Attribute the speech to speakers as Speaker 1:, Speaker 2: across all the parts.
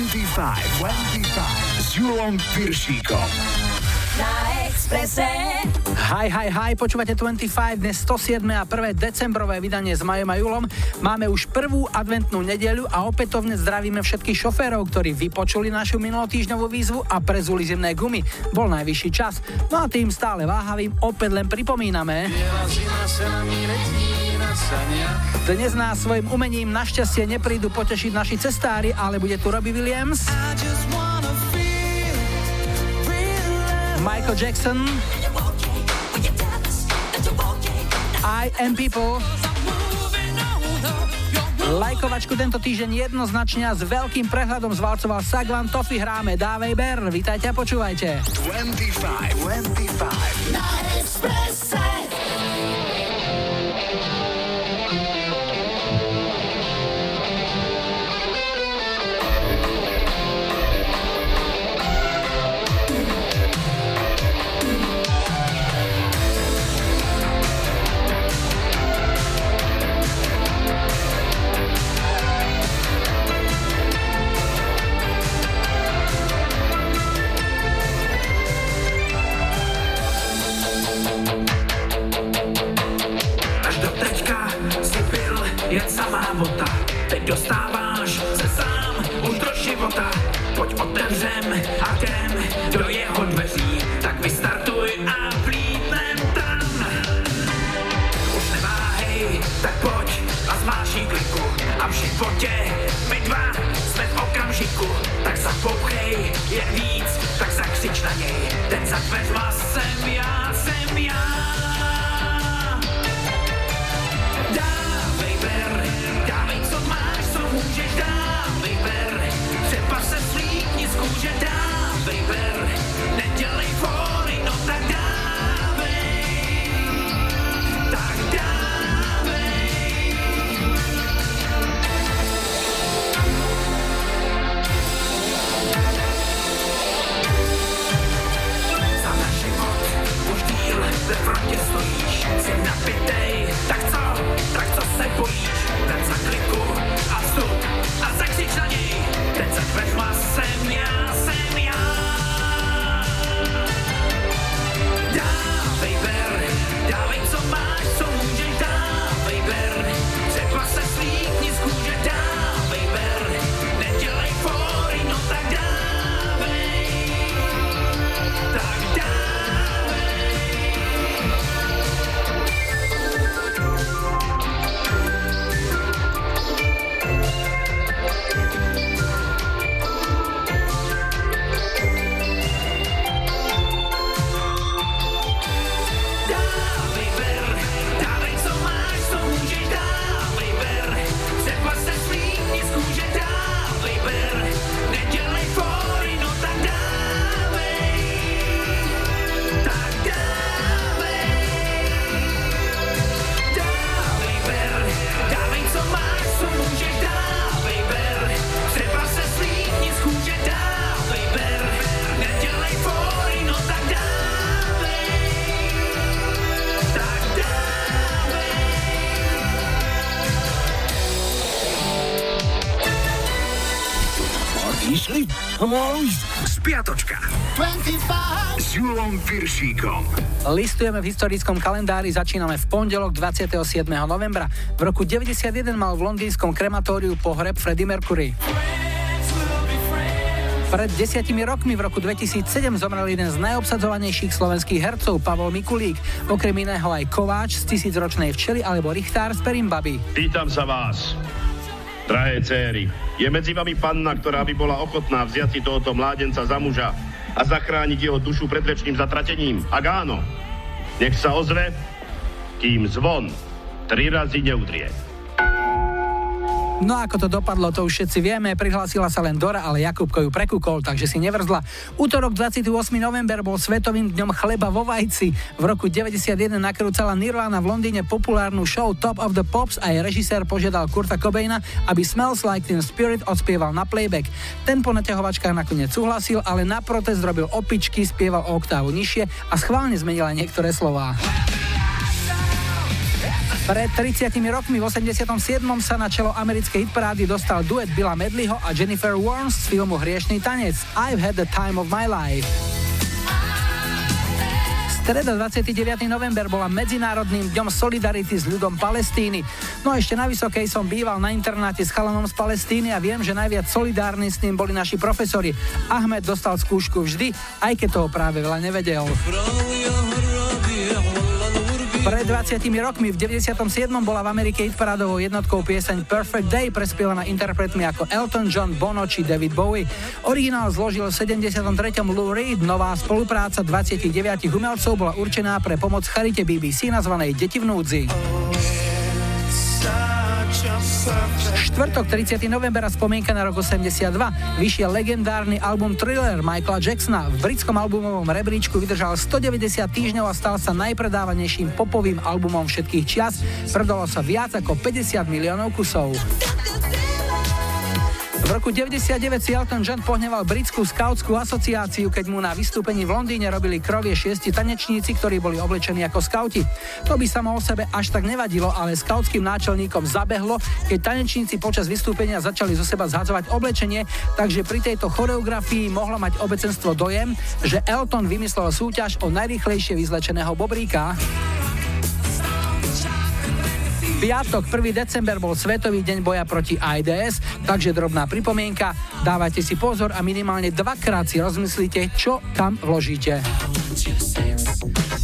Speaker 1: 25, 25 s Julom Piršíkom. Na Exprese.
Speaker 2: Hi, hi, hi, počúvate 25, dnes 107. a 1. decembrové vydanie s Majom a Julom. Máme už prvú adventnú nedeľu a opätovne zdravíme všetkých šoférov, ktorí vypočuli našu minulotýždňovú výzvu a prezuli zimné gumy. Bol najvyšší čas. No a tým stále váhavým opäť len pripomíname. Dnes nás svojim umením našťastie neprídu potešiť naši cestári, ale bude tu Robbie Williams. Michael Jackson. I am people. Lajkovačku tento týždeň jednoznačne a s veľkým prehľadom zvalcoval Sagvan Toffy hráme Dávej Ber. Vítajte a počúvajte.
Speaker 1: 25, 25.
Speaker 3: něj, ten za Piršíkom.
Speaker 2: Listujeme v historickom kalendári, začíname v pondelok 27. novembra. V roku 91 mal v londýnskom krematóriu pohreb Freddie Mercury. Pred desiatimi rokmi v roku 2007 zomrel jeden z najobsadzovanejších slovenských hercov Pavol Mikulík, okrem iného aj Kováč z tisícročnej včely alebo Richtár z Perimbaby.
Speaker 4: Pýtam sa vás, drahé céry, je medzi vami panna, ktorá by bola ochotná vziať si tohoto mládenca za muža a zachrániť jeho dušu pred väčšným zatratením? Ak áno, nech sa ozve, kým zvon tri razy neudrie.
Speaker 2: No ako to dopadlo, to už všetci vieme. Prihlásila sa len Dora, ale Jakubko ju prekúkol, takže si nevrzla. Útorok 28. november bol Svetovým dňom chleba vo vajci. V roku 91 nakrúcala Nirvana v Londýne populárnu show Top of the Pops a jej režisér požiadal Kurta Cobaina, aby Smells Like Teen Spirit odspieval na playback. Ten po naťahovačkách nakoniec súhlasil, ale na protest robil opičky, spieval o oktávu nižšie a schválne zmenil aj niektoré slová. Pred 30 rokmi v 87. sa na čelo americkej hitparády dostal duet Billa Medleyho a Jennifer Warnes z filmu Hriešný tanec I've had the time of my life. Streda 29. november bola Medzinárodným dňom solidarity s ľudom Palestíny. No a ešte na Vysokej som býval na internáte s chalanom z Palestíny a viem, že najviac solidárni s ním boli naši profesori. Ahmed dostal skúšku vždy, aj keď toho práve veľa nevedel. Pred 20 rokmi v 97. bola v Amerike hitparádovou jednotkou pieseň Perfect Day prespielaná interpretmi ako Elton John, Bono či David Bowie. Originál zložil v 73. Lou Reed, nová spolupráca 29 umelcov bola určená pre pomoc charite BBC nazvanej Deti v núdzi. Štvrtok 30. novembra spomienka na rok 82 vyšiel legendárny album Thriller Michaela Jacksona. V britskom albumovom rebríčku vydržal 190 týždňov a stal sa najpredávanejším popovým albumom všetkých čias. Predalo sa viac ako 50 miliónov kusov. V roku 99 si Elton John pohneval britskú skautskú asociáciu, keď mu na vystúpení v Londýne robili krovie šiesti tanečníci, ktorí boli oblečení ako skauti. To by samo o sebe až tak nevadilo, ale skautským náčelníkom zabehlo, keď tanečníci počas vystúpenia začali zo seba zhadzovať oblečenie, takže pri tejto choreografii mohlo mať obecenstvo dojem, že Elton vymyslel súťaž o najrychlejšie vyzlečeného bobríka. Piatok 1. december bol Svetový deň boja proti AIDS, takže drobná pripomienka, dávajte si pozor a minimálne dvakrát si rozmyslíte, čo kam vložíte.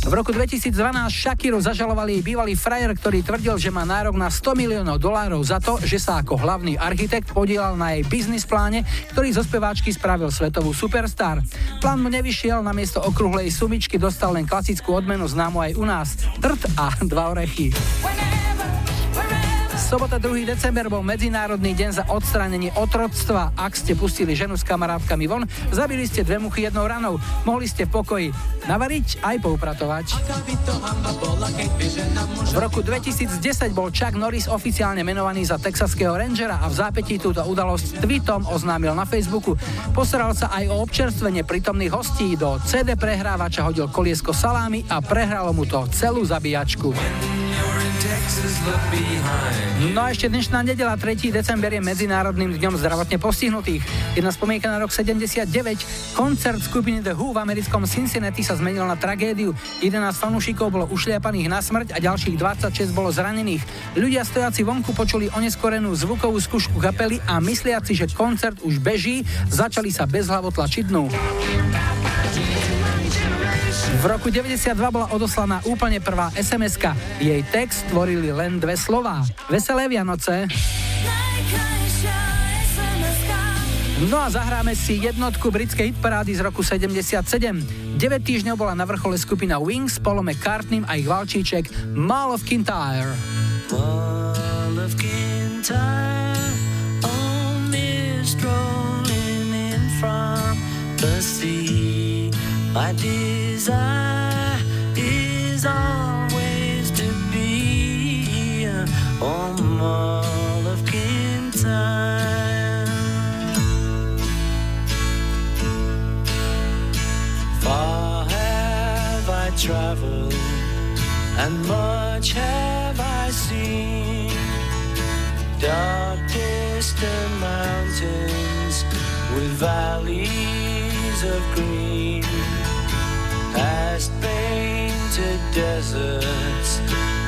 Speaker 2: V roku 2012 Shakiru zažalovali jej bývalý frajer, ktorý tvrdil, že má nárok na 100 miliónov dolárov za to, že sa ako hlavný architekt podielal na jej biznis pláne, ktorý zo speváčky spravil svetovú superstar. Plán mu nevyšiel, namiesto okrúhlej sumičky dostal len klasickú odmenu známu aj u nás. Trt a dva orechy. Sobota 2. december bol Medzinárodný deň za odstránenie otroctva. Ak ste pustili ženu s kamarátkami von, zabili ste dve muchy jednou ranou. Mohli ste v pokoji navariť aj poupratovať. V roku 2010 bol Chuck Norris oficiálne menovaný za texaského rangera a v zápätí túto udalosť tweetom oznámil na Facebooku. Postaral sa aj o občerstvenie prítomných hostí. Do CD prehrávača hodil koliesko salámy a prehralo mu to celú zabíjačku. No a ešte dnešná nedela, 3. december je Medzinárodným dňom zdravotne postihnutých. Jedna spomienka na rok 79. Koncert skupiny The Who v americkom Cincinnati sa zmenil na tragédiu. 11 fanúšikov bolo ušliapaných na smrť a ďalších 26 bolo zranených. Ľudia stojaci vonku počuli oneskorenú zvukovú skúšku kapely a mysliaci, že koncert už beží, začali sa bezhlavo tlačiť dnu. V roku 92 bola odoslaná úplne prvá sms -ka. Jej text tvorili len dve slova. Veselé Vianoce. No a zahráme si jednotku britskej hitparády z roku 77. 9 týždňov bola na vrchole skupina Wings, Paul McCartney a ich valčíček Mall of Kintyre. Mall of Kintyre, in from the sea. My desire is always to be on Mall of Kintyre. Far have I traveled, and much have I seen. Dark distant mountains with valleys of green past painted deserts.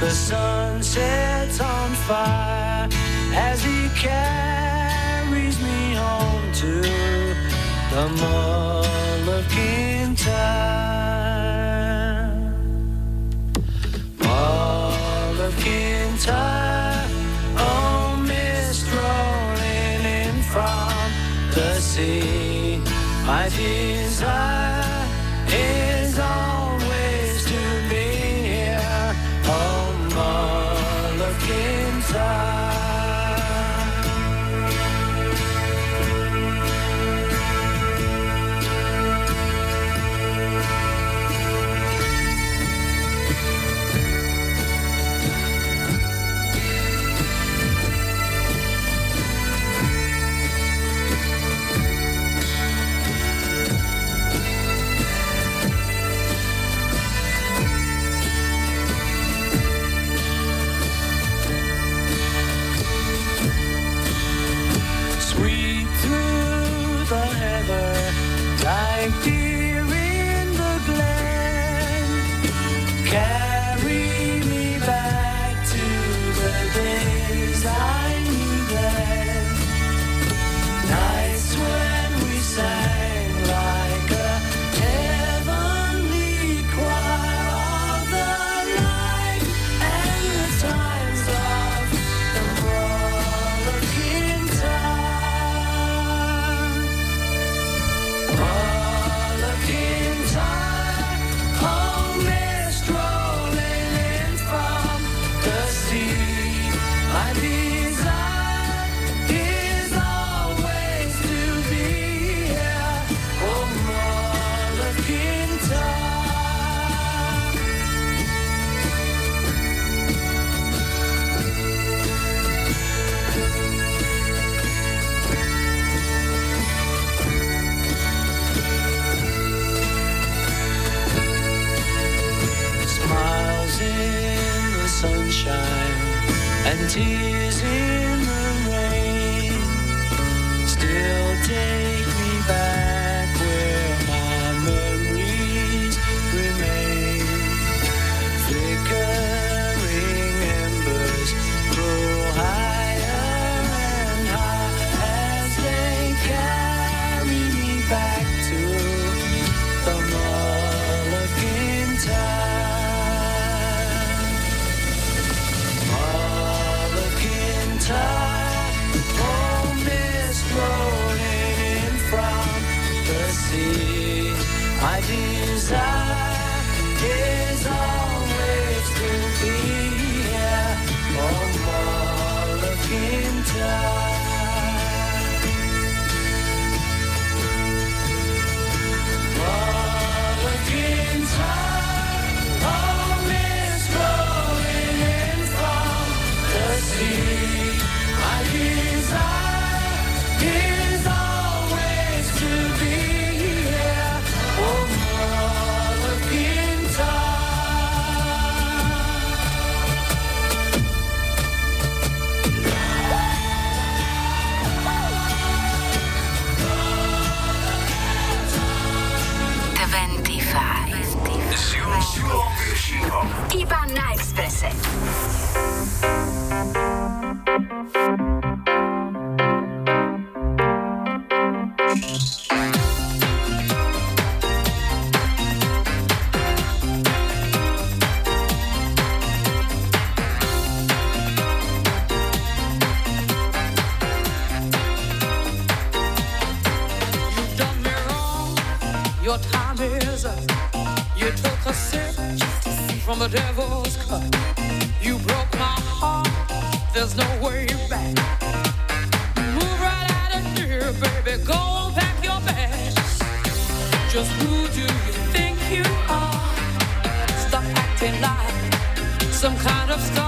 Speaker 2: The sun sets on fire as he carries me home to the Mall of Kintyre. Mall of Kintyre, oh mist rolling in from the sea. My desire Just who do you think you are? Stop acting like some kind of star.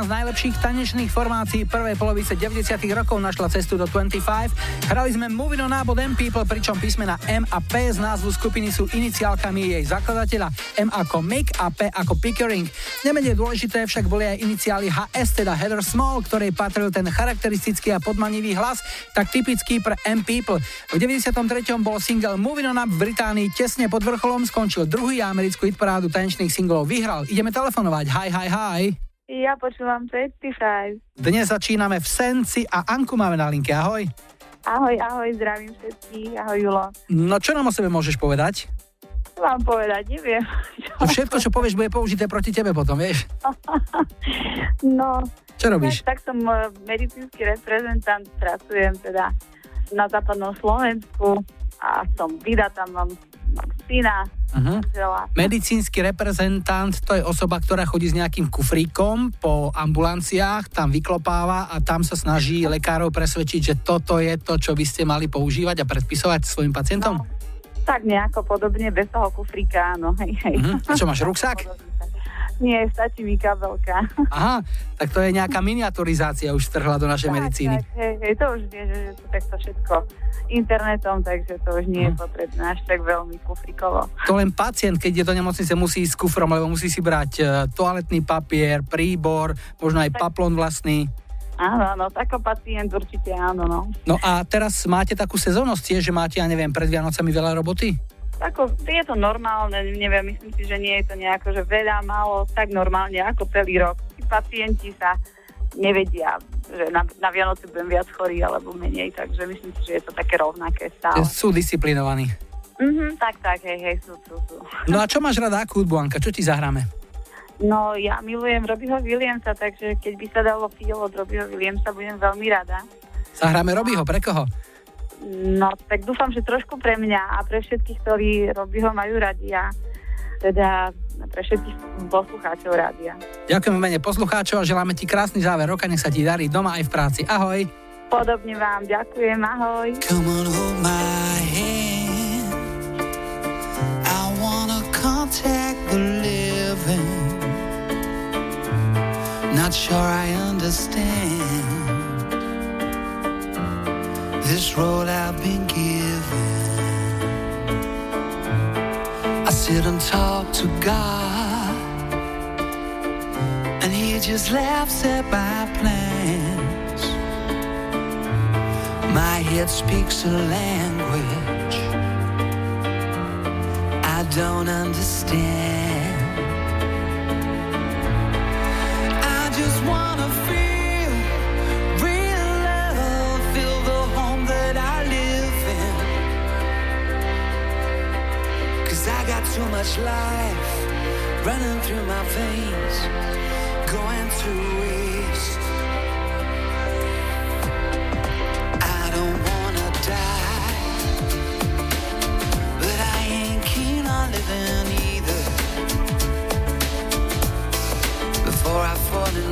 Speaker 2: Jedna z najlepších tanečných formácií prvej polovice 90. rokov našla cestu do 25. Hrali sme Moving on Abod M People, pričom písmena M a P z názvu skupiny sú iniciálkami jej zakladateľa M ako Mick a P ako Pickering. Nemenej dôležité však boli aj iniciály HS, teda Heather Small, ktorej patril ten charakteristický a podmanivý hlas, tak typický pre M People. V 93. bol single Moving on Up v Británii tesne pod vrcholom, skončil druhý americkú hitparádu tanečných singlov vyhral. Ideme telefonovať. Hi, hi, hi.
Speaker 5: Ja počúvam 25.
Speaker 2: Dnes začíname v Senci a Anku máme na linke. Ahoj.
Speaker 5: Ahoj, ahoj, zdravím všetkých. Ahoj, Julo.
Speaker 2: No čo nám o sebe môžeš povedať?
Speaker 5: Čo mám povedať, neviem.
Speaker 2: To všetko, čo povieš, bude použité proti tebe potom, vieš?
Speaker 5: no.
Speaker 2: Čo robíš?
Speaker 5: Tak, tak som medicínsky reprezentant, pracujem teda na západnom Slovensku a som vydatá, mám syna, Uh-huh.
Speaker 2: Medicínsky reprezentant to je osoba, ktorá chodí s nejakým kufríkom po ambulanciách, tam vyklopáva a tam sa snaží lekárov presvedčiť, že toto je to, čo by ste mali používať a predpisovať svojim pacientom? No,
Speaker 5: tak nejako podobne, bez toho kufríka, áno. Hej, hej.
Speaker 2: Uh-huh. A čo máš, ruksak?
Speaker 5: Nie, stačí mi kabelka.
Speaker 2: Aha, tak to je nejaká miniaturizácia už strhla do našej
Speaker 5: tak,
Speaker 2: medicíny.
Speaker 5: Tak, hej, hej, to už vie, že, že to takto všetko internetom, takže to už nie je hm. potrebné až tak veľmi kufrikovo.
Speaker 2: To len pacient, keď je do nemocnice, musí ísť s kufrom, lebo musí si brať uh, toaletný papier, príbor, možno aj tak. paplon vlastný.
Speaker 5: Áno, áno, ako pacient určite áno, no.
Speaker 2: No a teraz máte takú sezónnosť, že máte, ja neviem, pred Vianocami veľa roboty?
Speaker 5: Ako, je to normálne, neviem, myslím si, že nie je to nejako, že veľa, málo, tak normálne ako celý rok. Tí pacienti sa nevedia, že na, na Vianoce budem viac chorý alebo menej, takže myslím si, že je to také rovnaké stále.
Speaker 2: Sú disciplinovaní.
Speaker 5: Mhm, tak, tak, hej, hej, sú, sú, sú.
Speaker 2: No a čo máš rada, akú hudbu, Anka? Čo ti zahráme?
Speaker 5: No, ja milujem Robbieho Williamsa, takže keď by sa dalo feel od Robbieho Williamsa, budem veľmi rada.
Speaker 2: Zahráme Robbieho, pre koho?
Speaker 5: No, tak dúfam, že trošku pre mňa a pre všetkých, ktorí robí ho majú radi a teda pre všetkých poslucháčov rádia.
Speaker 2: Ďakujeme mene poslucháčov a želáme ti krásny záver roka, nech sa ti darí doma aj v práci. Ahoj.
Speaker 5: Podobne vám, ďakujem, ahoj. Come on, hold my hand. I wanna contact the living. Not sure I understand. This road I've been given. I sit and talk to God, and He just laughs at my plans. My head speaks a language I don't understand. Too much life running through my veins, going to waste. I don't wanna die, but I ain't keen on living either. Before I fall in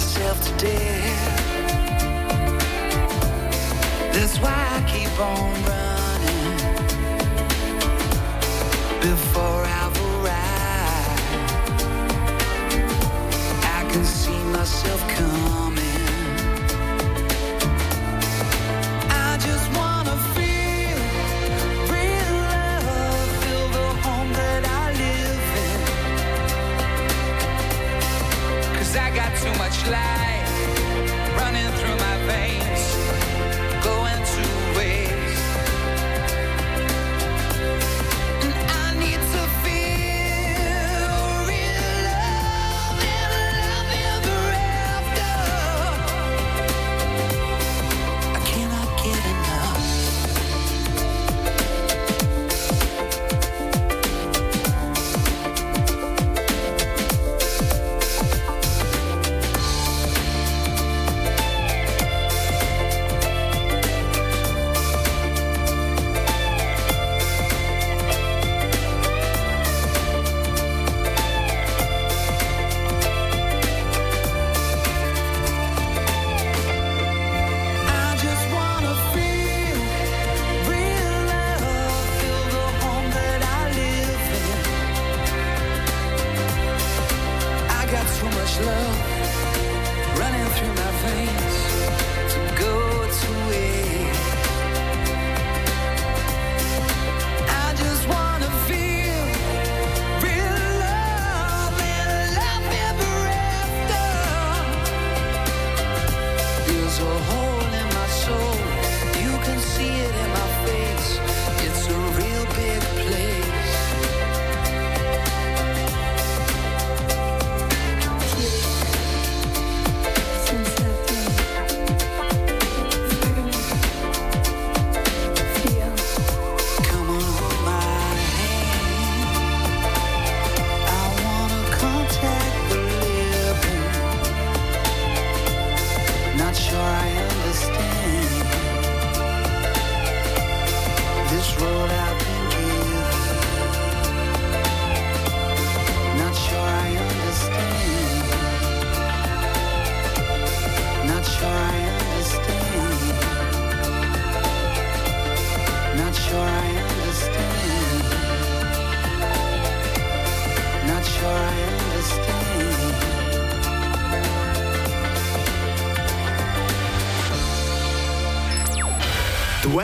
Speaker 5: myself to death. That's why I keep on running before I've arrived. I can see myself coming. Much life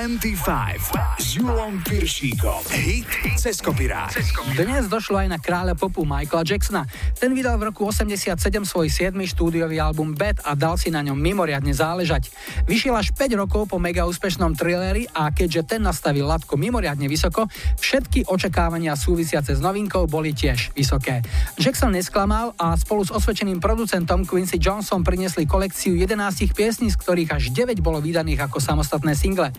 Speaker 1: 25 s Julom Piršíkom. Hit cez kopirát.
Speaker 2: Dnes došlo aj na kráľa popu Michaela Jacksona. Ten vydal v roku 87 svoj 7. štúdiový album Bad a dal si na ňom mimoriadne záležať. Vyšiel až 5 rokov po mega úspešnom thrilleri a keďže ten nastavil latko mimoriadne vysoko, všetky očakávania súvisiace s novinkou boli tiež vysoké. Jackson nesklamal a spolu s osvedčeným producentom Quincy Johnson priniesli kolekciu 11 piesní, z ktorých až 9 bolo vydaných ako samostatné single.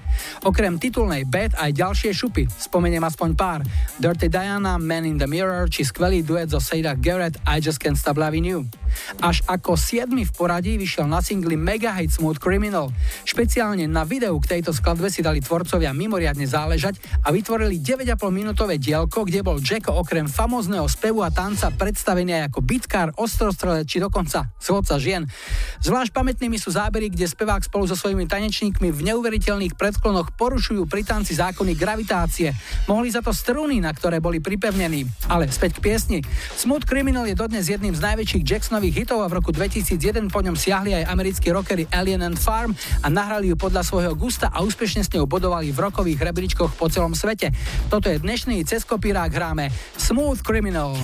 Speaker 2: Okrem titulnej Bad aj ďalšie šupy, spomeniem aspoň pár. Dirty Diana, Man in the Mirror či skvelý duet zo Sada Garrett I Just Can't Stop Loving You. Až ako 7 v poradí vyšiel na singli Mega Hit Smooth Criminal. Špeciálne na videu k tejto skladbe si dali tvorcovia mimoriadne záležať a vytvorili 9,5 minútové dielko, kde bol Jacko okrem famózneho spevu a tanca predstavený aj ako bitkár, ostrostrelec či dokonca zhodca žien. Zvlášť pamätnými sú zábery, kde spevák spolu so svojimi tanečníkmi v neuveriteľných predklonoch porušujú pri tanci zákony gravitácie. Mohli za to struny, na ktoré boli pripevnení. Ale späť k piesni. Smooth Criminal je dodnes jedným z najväčších Jacksonových hitov a v roku 2001 po ňom siahli aj americkí rockery Alien and Farm a nahrali ju podľa svojho gusta a úspešne s ňou bodovali v rokových rebríčkoch po celom svete. Toto je dnešný ceskopírák hráme Smooth Criminal.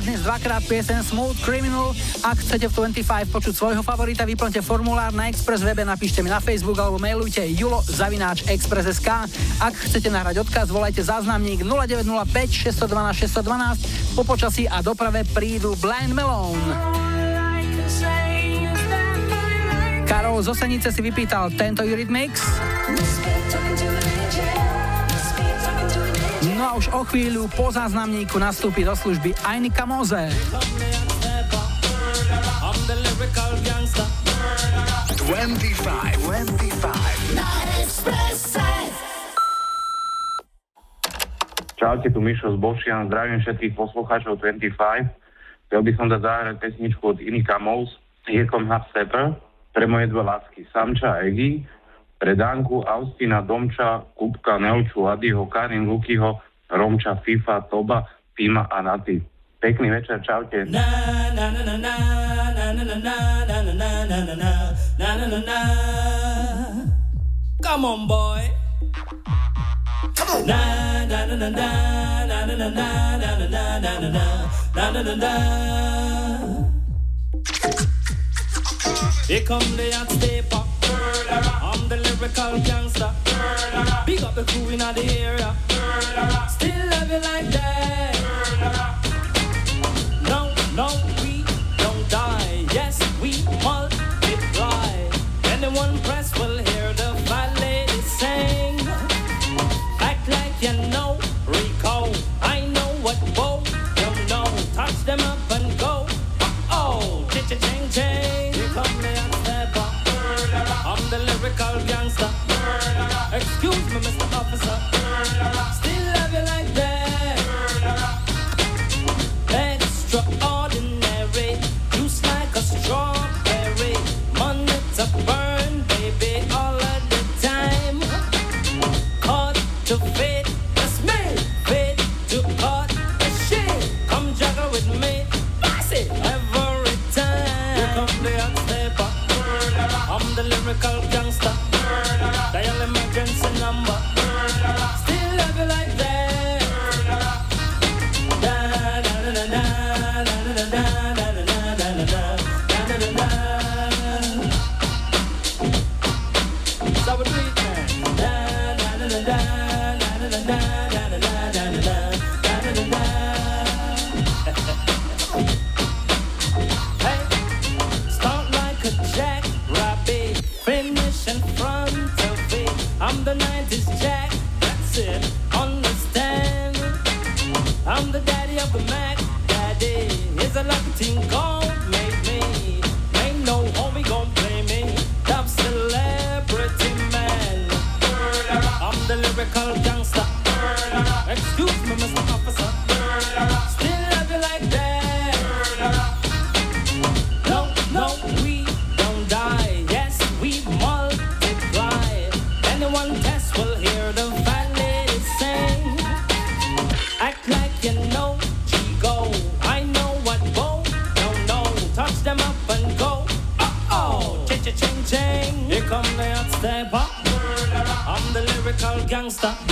Speaker 2: Kopirák dnes dvakrát piesen Smooth Criminal. Ak chcete v 25 počuť svojho favorita, vyplňte formulár na Express webe, napíšte mi na Facebook alebo mailujte julo zavináč Express.sk. Ak chcete nahrať odkaz, volajte záznamník 0905 612 612. Po počasí a doprave prídu Blind Melon. Karol z Osenice si vypýtal tento Eurythmics a už o chvíľu po záznamníku nastúpi do služby Ajnika Moze.
Speaker 6: Čaute, tu Mišo z Bošian, zdravím všetkých poslucháčov 25. Chcel by som dať zahrať pesničku od Inika Mouse, Jekom Half Stepper, pre moje dve lásky Samča a Egi, pre Danku, Austina, Domča, Kupka, Neuču, Adiho, Karin, Lukyho, Romča, FIFA, Toba, Pima a Naty. Pekný večer, čaute. Na, Come on, boy. Come on. Here come the hot stepper. I'm the lyrical gangster. Murderer. Big up the crew in the area. Murderer. Still love you like that. Murderer. No, no, we don't die. Yes, we multiply. Anyone press will
Speaker 3: Gangsta.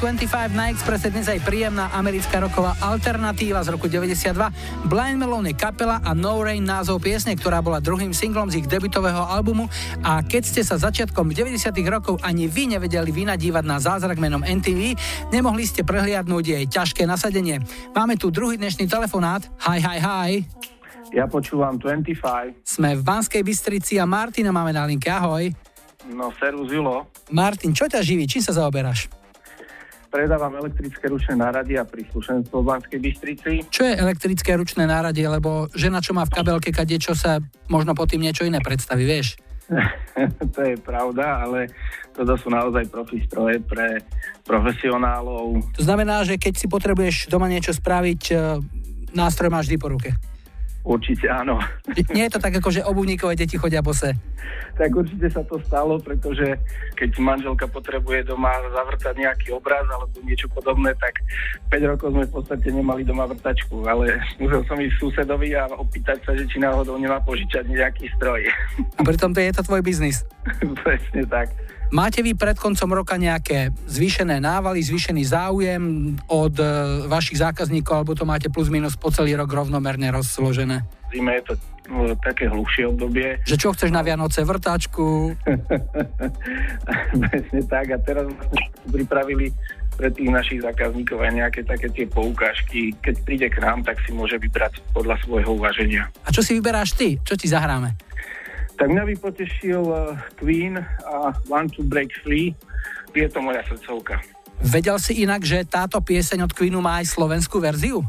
Speaker 2: 107.25 na Expresse dnes aj príjemná americká roková alternatíva z roku 92. Blind Melon je kapela a No Rain názov piesne, ktorá bola druhým singlom z ich debutového albumu a keď ste sa začiatkom 90 rokov ani vy nevedeli vynadívať na zázrak menom NTV, nemohli ste prehliadnúť jej ťažké nasadenie. Máme tu druhý dnešný telefonát. Hi, hi, hi.
Speaker 7: Ja počúvam 25.
Speaker 2: Sme v Banskej Bystrici a Martina máme na linke. Ahoj.
Speaker 7: No, servus Julo.
Speaker 2: Martin, čo ťa živí? Čím sa zaoberáš?
Speaker 7: Predávam elektrické ručné nárady a príslušenstvo v Banskej Bystrici.
Speaker 2: Čo je elektrické ručné náradie, lebo žena, čo má v kabelke kade, čo sa možno pod tým niečo iné predstaví, vieš?
Speaker 7: to je pravda, ale toto sú naozaj profi stroje pre profesionálov.
Speaker 2: To znamená, že keď si potrebuješ doma niečo spraviť, e, nástroj máš vždy po ruke.
Speaker 7: Určite áno.
Speaker 2: Nie je to tak, ako že obuvníkové deti chodia bose.
Speaker 7: tak určite sa to stalo, pretože keď manželka potrebuje doma zavrtať nejaký obraz alebo niečo podobné, tak 5 rokov sme v podstate nemali doma vrtačku, ale musel som ísť susedovi a opýtať sa, že či náhodou nemá požičať nejaký stroj.
Speaker 2: A pritom to je to tvoj biznis.
Speaker 7: Presne tak.
Speaker 2: Máte vy pred koncom roka nejaké zvýšené návaly, zvýšený záujem od e, vašich zákazníkov, alebo to máte plus minus po celý rok rovnomerne rozložené?
Speaker 7: Zime je to no, také hlubšie obdobie.
Speaker 2: Že čo chceš na Vianoce? Vrtačku?
Speaker 7: Presne tak. A teraz vlastne pripravili pre tých našich zákazníkov aj nejaké také tie poukážky. Keď príde k nám, tak si môže vybrať podľa svojho uvaženia.
Speaker 2: A čo si vyberáš ty? Čo ti zahráme?
Speaker 7: Tak mňa by potešil eh, Queen a Want to Break Free. Je to moja srdcovka.
Speaker 2: Vedel si inak, že táto pieseň od Queenu má aj slovenskú verziu?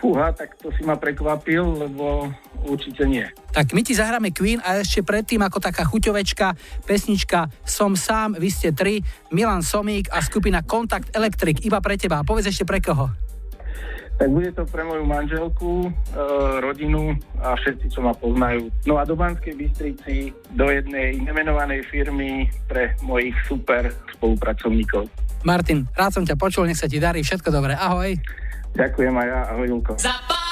Speaker 7: Fúha, tak to si ma prekvapil, lebo určite nie.
Speaker 2: Tak my ti zahráme Queen a ešte predtým ako taká chuťovečka, pesnička Som sám, vy ste tri, Milan Somík a skupina Kontakt Electric, iba pre teba. Povedz ešte pre koho?
Speaker 7: Tak bude to pre moju manželku, e, rodinu a všetci, čo ma poznajú. No a do Banskej Bystrici, do jednej nemenovanej firmy pre mojich super spolupracovníkov.
Speaker 2: Martin, rád som ťa počul, nech sa ti darí, všetko dobré, ahoj.
Speaker 7: Ďakujem aj ja, ahoj Julko.
Speaker 3: Zapálim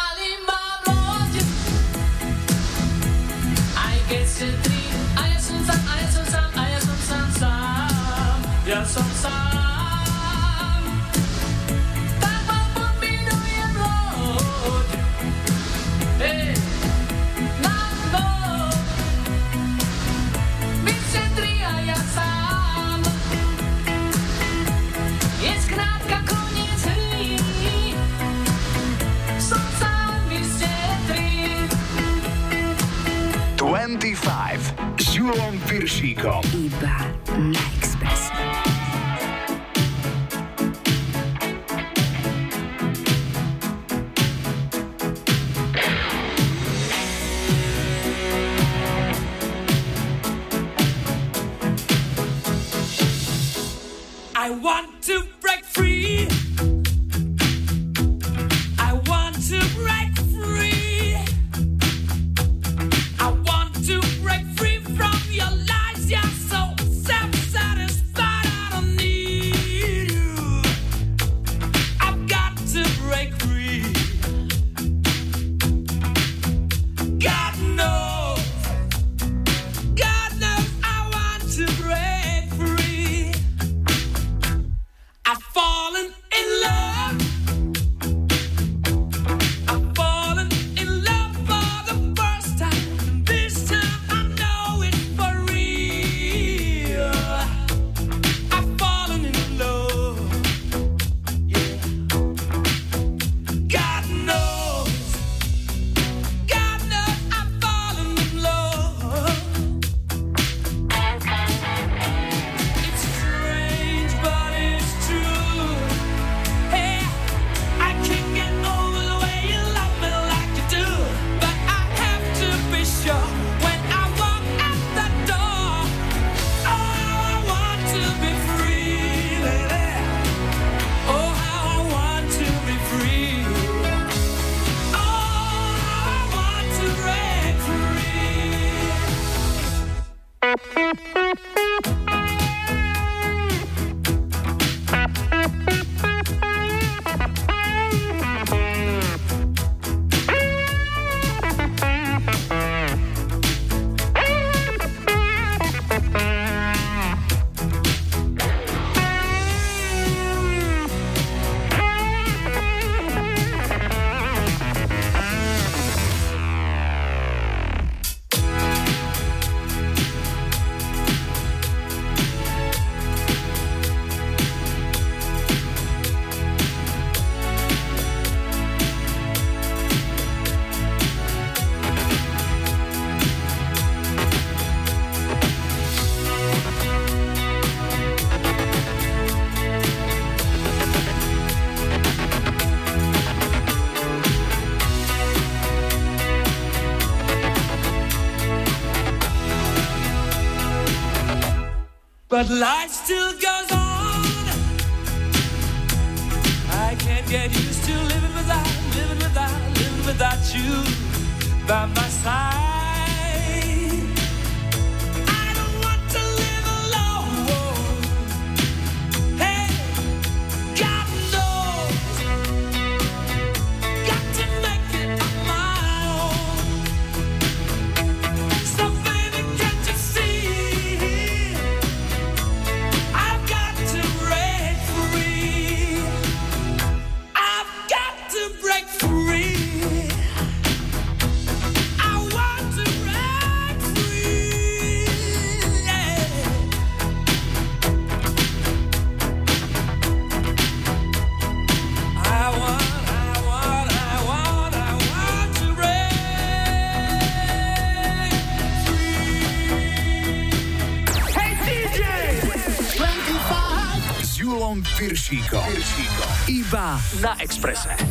Speaker 1: 25 s Julom Piršíkom.
Speaker 8: Iba na Expresse.
Speaker 3: I want to break free. but life.
Speaker 1: na Exprese.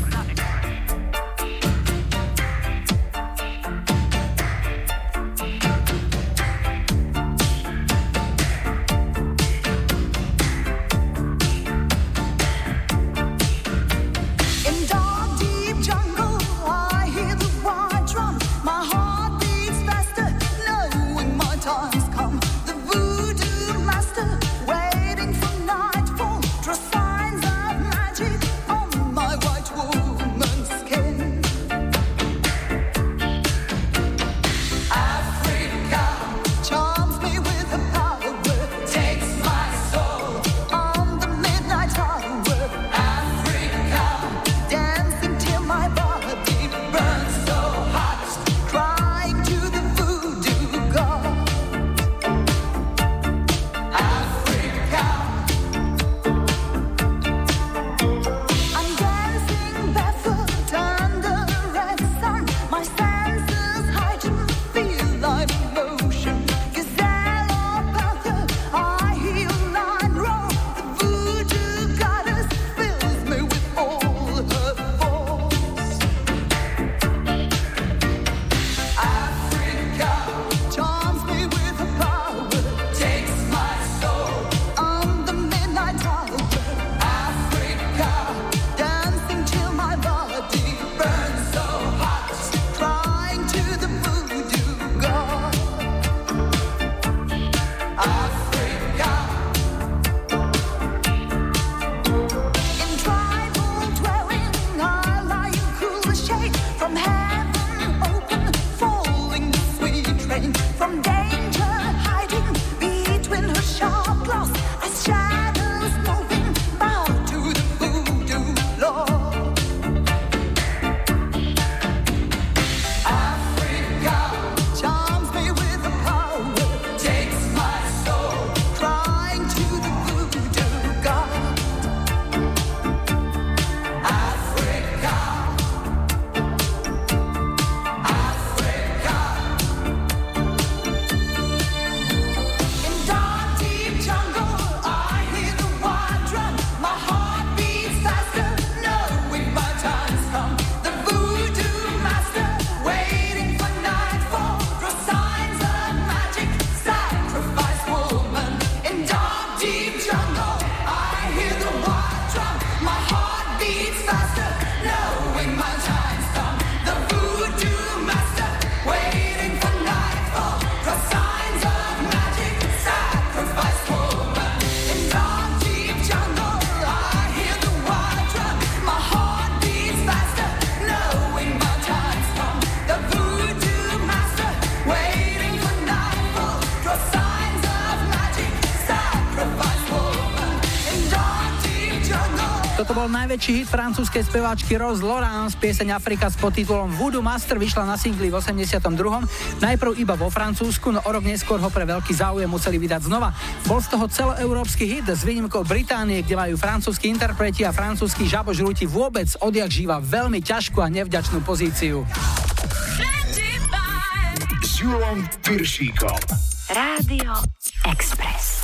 Speaker 2: najväčší hit francúzskej speváčky Rose Laurence, pieseň Afrika s podtitulom Voodoo Master vyšla na singli v 82. Najprv iba vo Francúzsku, no o rok neskôr ho pre veľký záujem museli vydať znova. Bol z toho celoeurópsky hit s výnimkou Británie, kde majú francúzski interpreti a francúzski žabožrúti vôbec odjak živa veľmi ťažkú a nevďačnú pozíciu.
Speaker 1: S
Speaker 8: Rádio Express.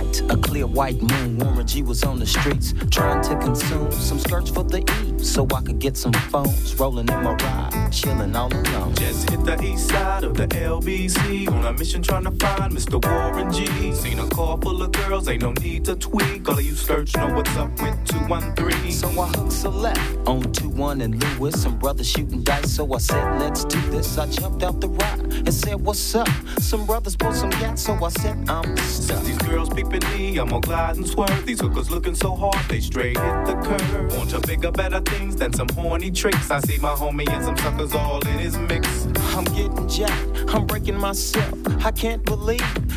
Speaker 9: a clear white moon. Warren G was on the streets trying to consume some skirts for the E so I could get some phones. Rolling in my ride, chilling all alone.
Speaker 10: Just hit the east side of the LBC on a mission trying to find Mr. Warren G. Seen a car full of girls, ain't no need to tweak. All of you search know what's up with 213.
Speaker 9: So I hooked a left on 2 1 and Lewis. Some brothers shooting dice, so I said, let's do this. I jumped out the ride and said, what's up? Some brothers pulled some gas, so I said, I'm
Speaker 10: Since these girls peeping me, I'm gonna glide and swerve. These hookers looking so hard, they straight hit the curve. Want to bigger, better things than some horny tricks. I see my homie and some suckers all in his mix.
Speaker 9: I'm getting jacked, I'm breaking myself. I can't believe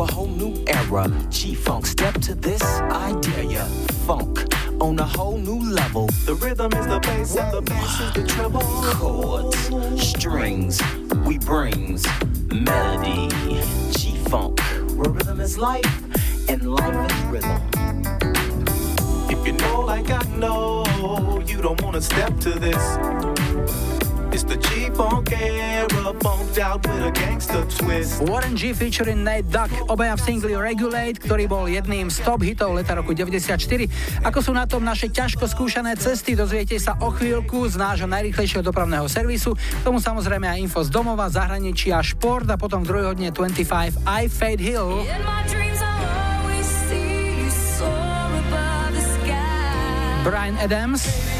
Speaker 9: a whole new era. G Funk, step to this, I dare ya. Funk on a whole new level.
Speaker 10: The rhythm is the bass and the bass is the treble.
Speaker 9: Chords, strings, we brings melody. G Funk, where rhythm is life and life is rhythm.
Speaker 10: If you know like I know, you don't wanna step to this. It's the G-Funk era, funked out with a gangster twist.
Speaker 2: Warren G featuring Nate Duck, obaja v singli Regulate, ktorý bol jedným z top hitov leta roku 94. Ako sú na tom naše ťažko skúšané cesty, dozviete sa o chvíľku z nášho najrychlejšieho dopravného servisu. K tomu samozrejme aj info z domova, zahraničia, šport a potom v druhej hodine 25 I Fade Hill. Brian Adams.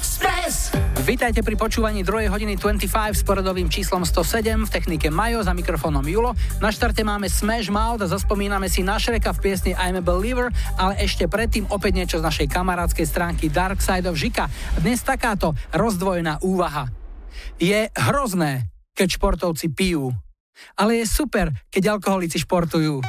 Speaker 11: Express.
Speaker 2: Vítajte pri počúvaní 2. hodiny 25 s poradovým číslom 107 v technike Majo za mikrofónom Julo. Na štarte máme Smash Mouth a zaspomíname si na Šreka v piesni I'm a Believer, ale ešte predtým opäť niečo z našej kamarádskej stránky Dark Side of Žika. Dnes takáto rozdvojená úvaha. Je hrozné, keď športovci pijú, ale je super, keď alkoholici športujú.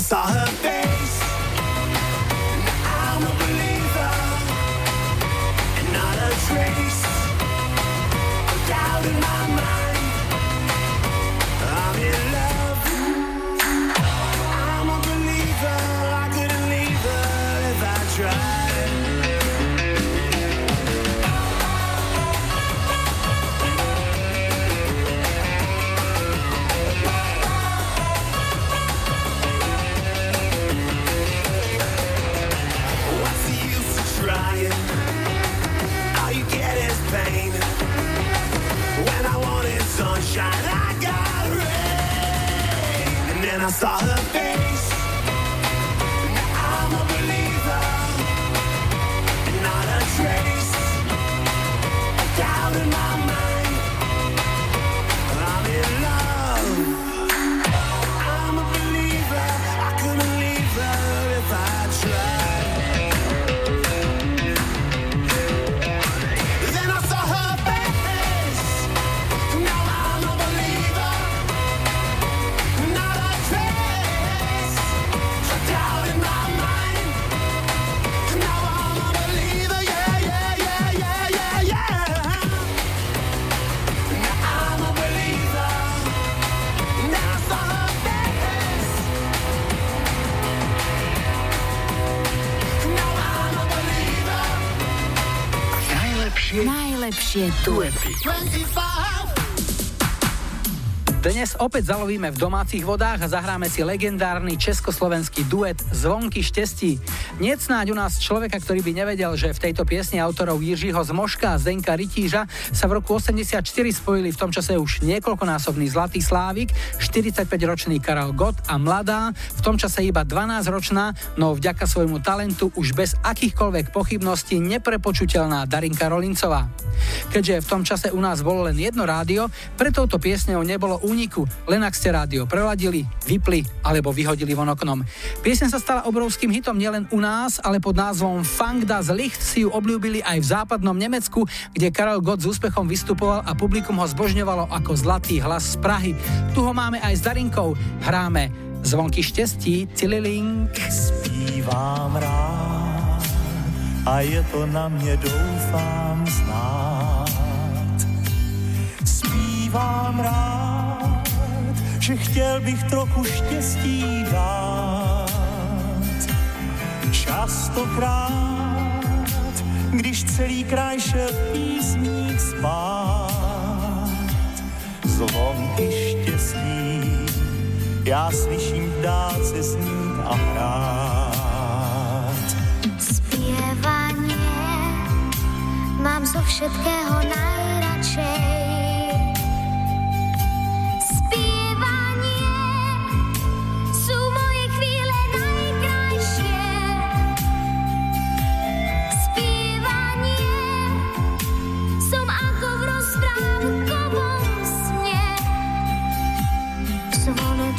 Speaker 12: I saw her face.
Speaker 2: Duety.
Speaker 12: 25.
Speaker 2: Dnes opäť zalovíme v domácich vodách a zahráme si legendárny československý duet Zvonky štestí. Nie snáď u nás človeka, ktorý by nevedel, že v tejto piesni autorov Jiřího Zmoška a Zdenka Rytíža sa v roku 84 spojili v tom čase už niekoľkonásobný Zlatý Slávik, 45-ročný Karel Gott a mladá, v tom čase iba 12-ročná, no vďaka svojmu talentu už bez akýchkoľvek pochybností neprepočuteľná Darinka Rolincová. Keďže v tom čase u nás bolo len jedno rádio, pre touto piesňou nebolo úniku, len ak ste rádio preladili, vypli alebo vyhodili von oknom. Piesň sa stala obrovským hitom nielen u nás, ale pod názvom Funk das Licht si ju obľúbili aj v západnom Nemecku, kde Karel Gott s úspechom vystupoval a publikum ho zbožňovalo ako zlatý hlas z Prahy. Tu ho máme aj s Darinkou. Hráme Zvonky štestí, Cililink.
Speaker 13: Zpívám rád a je to na mě doufám znát. Zpívám rád, že chtěl bych trochu štěstí dát. Častokrát, když celý kraj šel v písních spát, zvonky štěstí já slyším v dálce snít a hrát.
Speaker 14: Spievanie mám zo všetkého najradšej.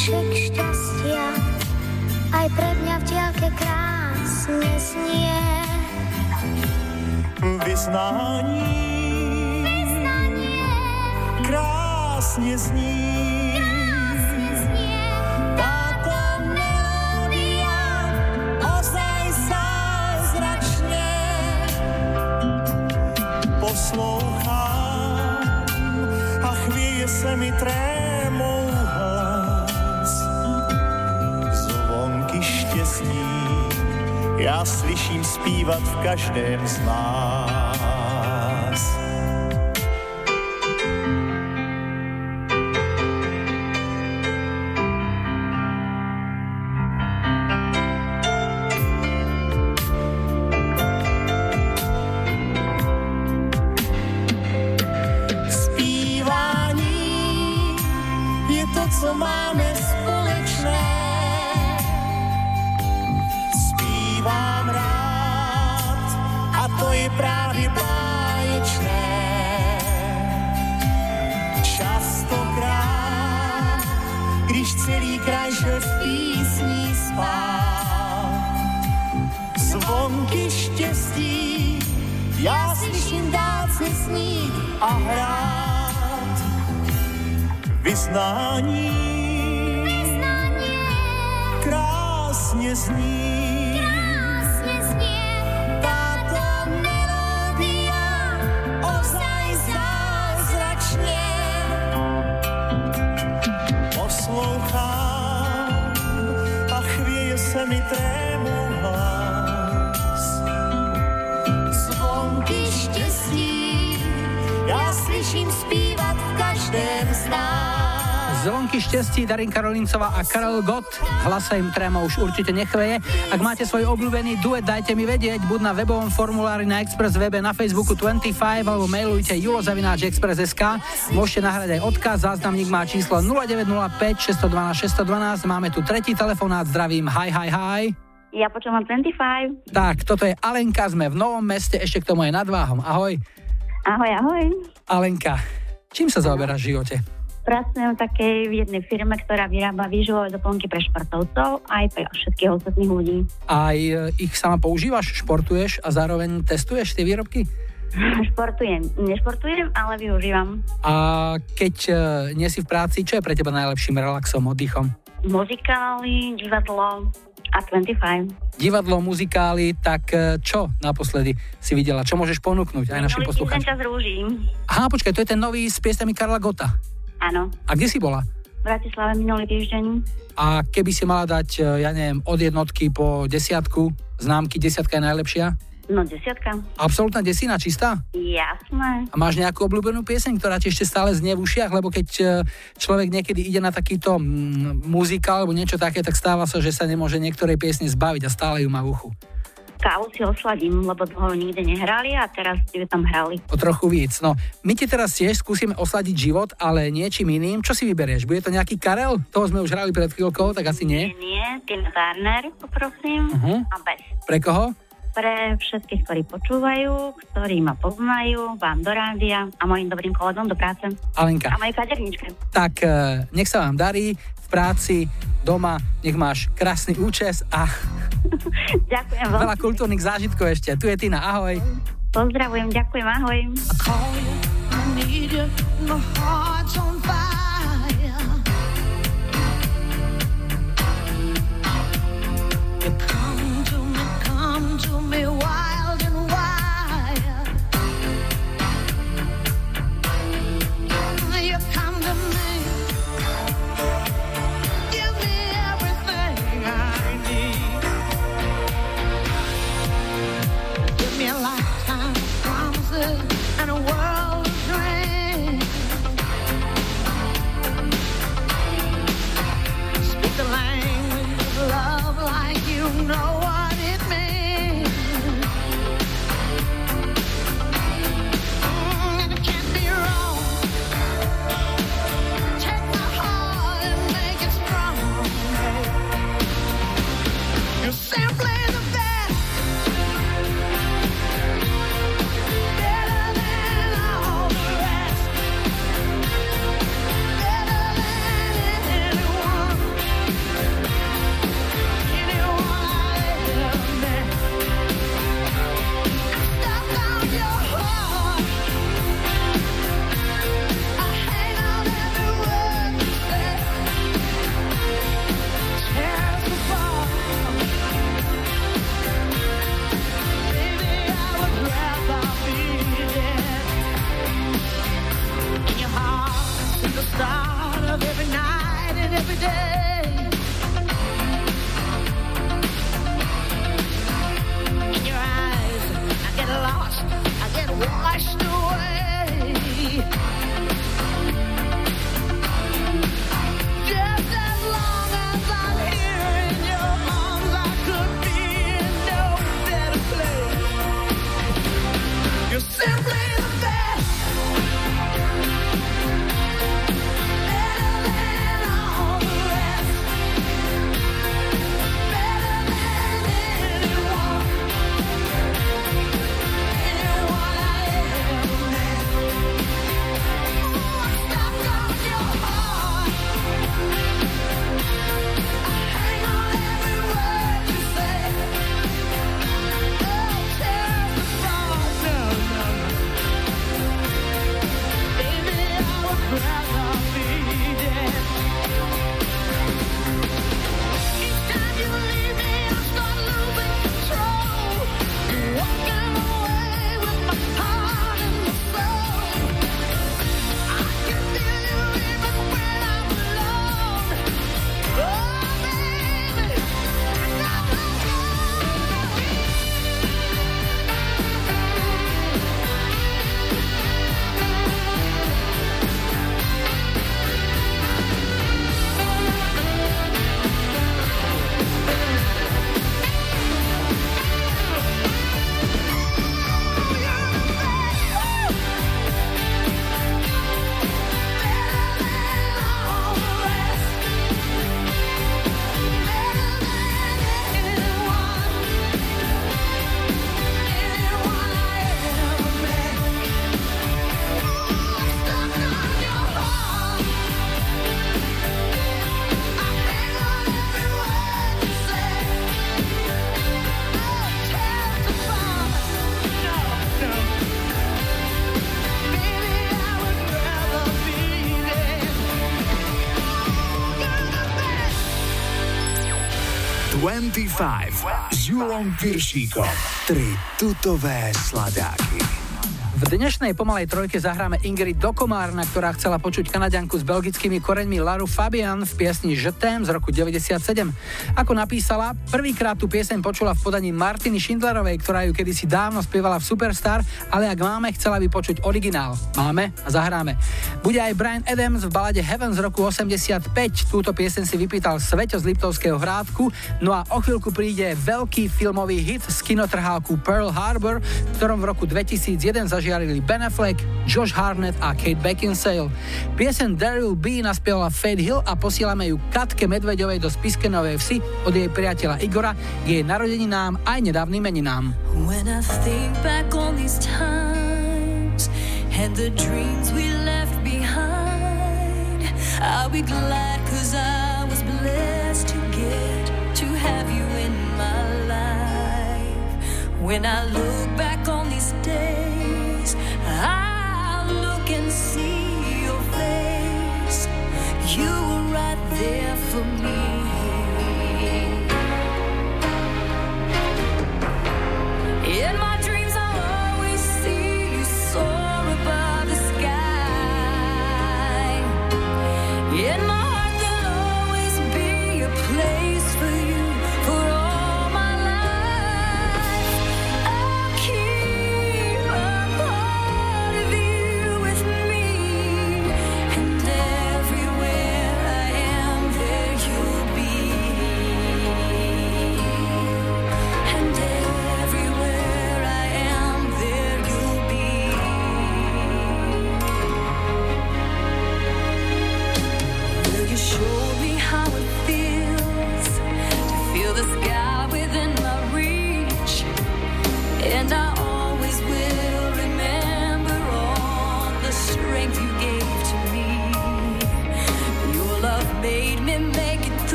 Speaker 14: Zvoneček šťastia aj pre mňa v diaľke krásne znie.
Speaker 13: Táto melódia ozaj zázračně poslouchám a chvěje se mi trémou já slyším zpívat v každém z nás.
Speaker 15: Zvonky
Speaker 2: štestí, Darin Karolincová a Karel Gott. Hlasa im tréma už určite nechveje. Ak máte svoj obľúbený duet, dajte mi vedieť, buď na webovom formulári na Express webe na Facebooku 25 alebo mailujte julozavináčexpress.sk. Môžete nahrať aj odkaz, záznamník má číslo 0905 612 612. Máme tu tretí telefonát, zdravím, hi, hi, hi.
Speaker 16: Ja počúvam 25.
Speaker 2: Tak, toto je Alenka, sme v Novom meste, ešte k tomu je nad Váhom. Ahoj.
Speaker 16: Ahoj, ahoj.
Speaker 2: Alenka, čím sa zaoberáš v živote?
Speaker 16: Pracujem v takej v jednej firme, ktorá vyrába výživové doplnky pre športovcov aj pre všetkých ostatných ľudí.
Speaker 2: Aj e, ich sama používaš, športuješ a zároveň testuješ tie výrobky?
Speaker 16: Športujem. Nešportujem, ale využívam.
Speaker 2: A keď e, nie si v práci, čo je pre teba najlepším relaxom, oddychom?
Speaker 16: Muzikály, divadlo a 25.
Speaker 2: Divadlo, muzikály, tak e, čo naposledy si videla? Čo môžeš ponúknuť aj našim poslucháčom? Aha, počkaj, to je ten nový s piesňami Karla Gota.
Speaker 16: Áno.
Speaker 2: A kde si bola?
Speaker 16: V Bratislave minulý týždeň.
Speaker 2: A keby si mala dať, e, ja neviem, od jednotky po desiatku, známky, desiatka je najlepšia?
Speaker 16: No desiatka.
Speaker 2: Absolútna desina, čistá?
Speaker 16: Jasné.
Speaker 2: A máš nejakú obľúbenú pieseň, ktorá ti ešte stále znie v ušiach? Lebo keď e, človek niekedy ide na takýto mm, muzikál alebo niečo také, tak stáva sa, že sa nemôže niektorej piesne zbaviť a stále ju má v uchu.
Speaker 16: Kávu si osladím, lebo dlho nikde nehrali a teraz ju tam hrali.
Speaker 2: O trochu víc. No, my ti teraz tiež skúsime osladiť život, ale niečím iným. Čo si vyberieš? Bude to nejaký Karel? Toho sme už hrali pred chvíľkou, tak asi nie.
Speaker 16: Nie, Tina Turner, poprosím.
Speaker 2: Uh-huh.
Speaker 16: A bez.
Speaker 2: Pre koho?
Speaker 16: Pre všetkých, ktorí počúvajú, ktorí ma poznajú, vám do rádia a mojim dobrým kolegom do práce.
Speaker 2: Alenka.
Speaker 16: A mojej kaderničke.
Speaker 2: Tak e, nech sa vám darí v práci, doma, nech máš krásny účes a
Speaker 16: Ďakujem veľmi.
Speaker 2: veľa kultúrnych zážitkov ešte. Tu je Tina, ahoj.
Speaker 16: Pozdravujem, ďakujem, ahoj.
Speaker 1: You,
Speaker 5: 25 s Julom Piršíkom. Tri tutové sladáky.
Speaker 2: V dnešnej pomalej trojke zahráme Ingrid Dokomárna, ktorá chcela počuť kanadianku s belgickými koreňmi Laru Fabian v piesni Žetém z roku 97. Ako napísala, prvýkrát tú pieseň počula v podaní Martiny Schindlerovej, ktorá ju kedysi dávno spievala v Superstar, ale ak máme, chcela by počuť originál. Máme a zahráme. Bude aj Brian Adams v balade Heaven z roku 85. Túto pieseň si vypýtal Sveto z Liptovského hrádku, no a o chvíľku príde veľký filmový hit z kinotrhálku Pearl Harbor, v ktorom v roku 2001 zažiarili Ben Affleck, Josh Harnett a Kate Beckinsale. Piesen Will Be naspievala Fade Hill a posielame ju Katke Medveďovej do Spiskenovej vsi od jej priateľa Igora k jej narodeninám aj nedávnym meninám.
Speaker 8: When I think back on these times and the dreams we left behind, I'll be glad cause I was blessed to get to have you in my life. When I look back on these days, You were right there for me.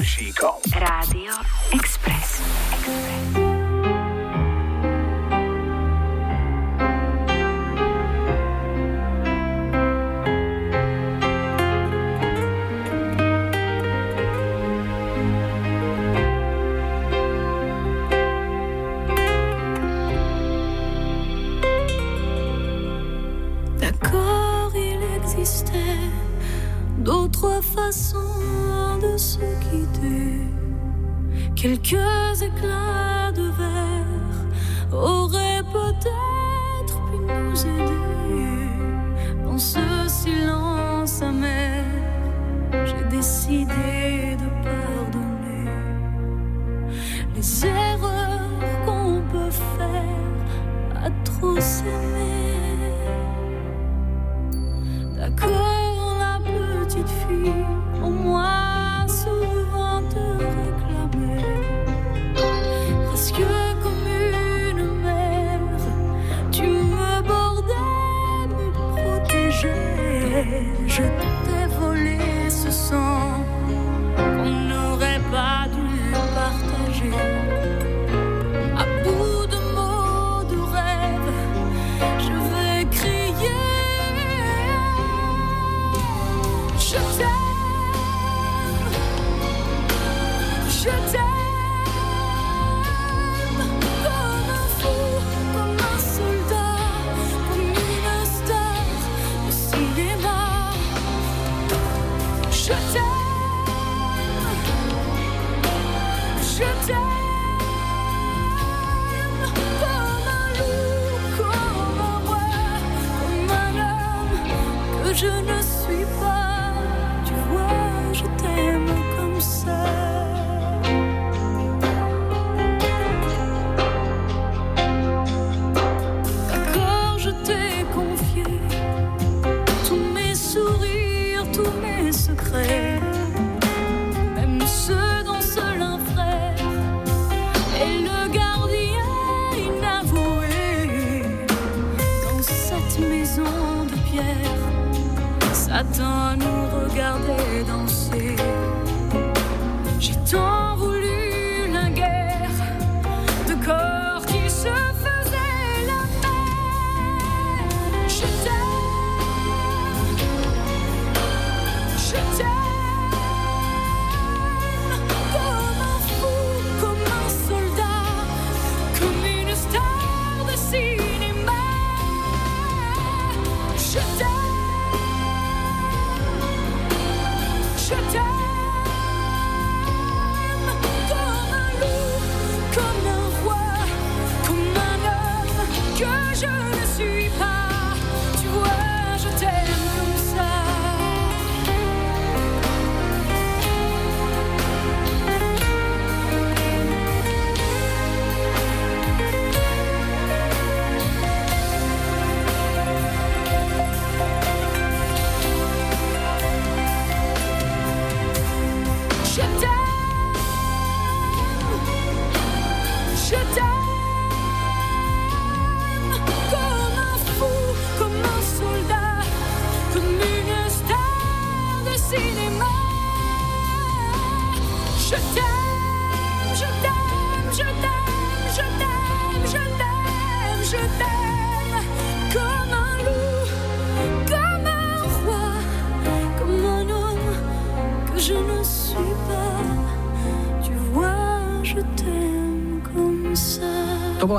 Speaker 1: Piršíkom.
Speaker 8: Rádio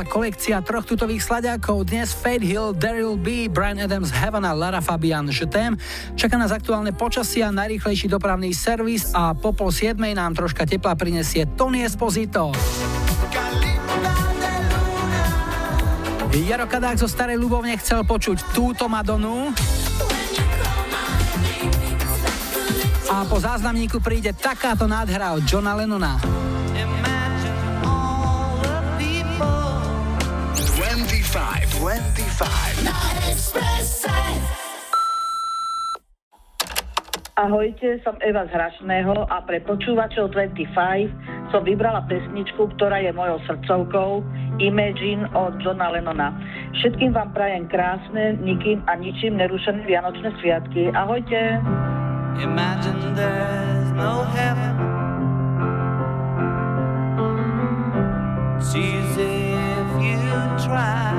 Speaker 2: bola kolekcia troch tutových sladákov, dnes Fade Hill, Daryl B, Brian Adams, Heaven a Lara Fabian Jetem. Čaká nás aktuálne počasie a najrýchlejší dopravný servis a po pol siedmej nám troška tepla prinesie Tony Esposito. Jaro Kadák zo Starej Ľubovne chcel počuť túto Madonu. A po záznamníku príde takáto nádhra od Johna Lennona.
Speaker 17: Ahojte, som Eva z Hrašného a pre počúvačov 25 som vybrala pesničku, ktorá je mojou srdcovkou Imagine od Johna Lennona. Všetkým vám prajem krásne, nikým a ničím nerušené Vianočné sviatky. Ahojte!
Speaker 18: Imagine there's no heaven It's easy if you try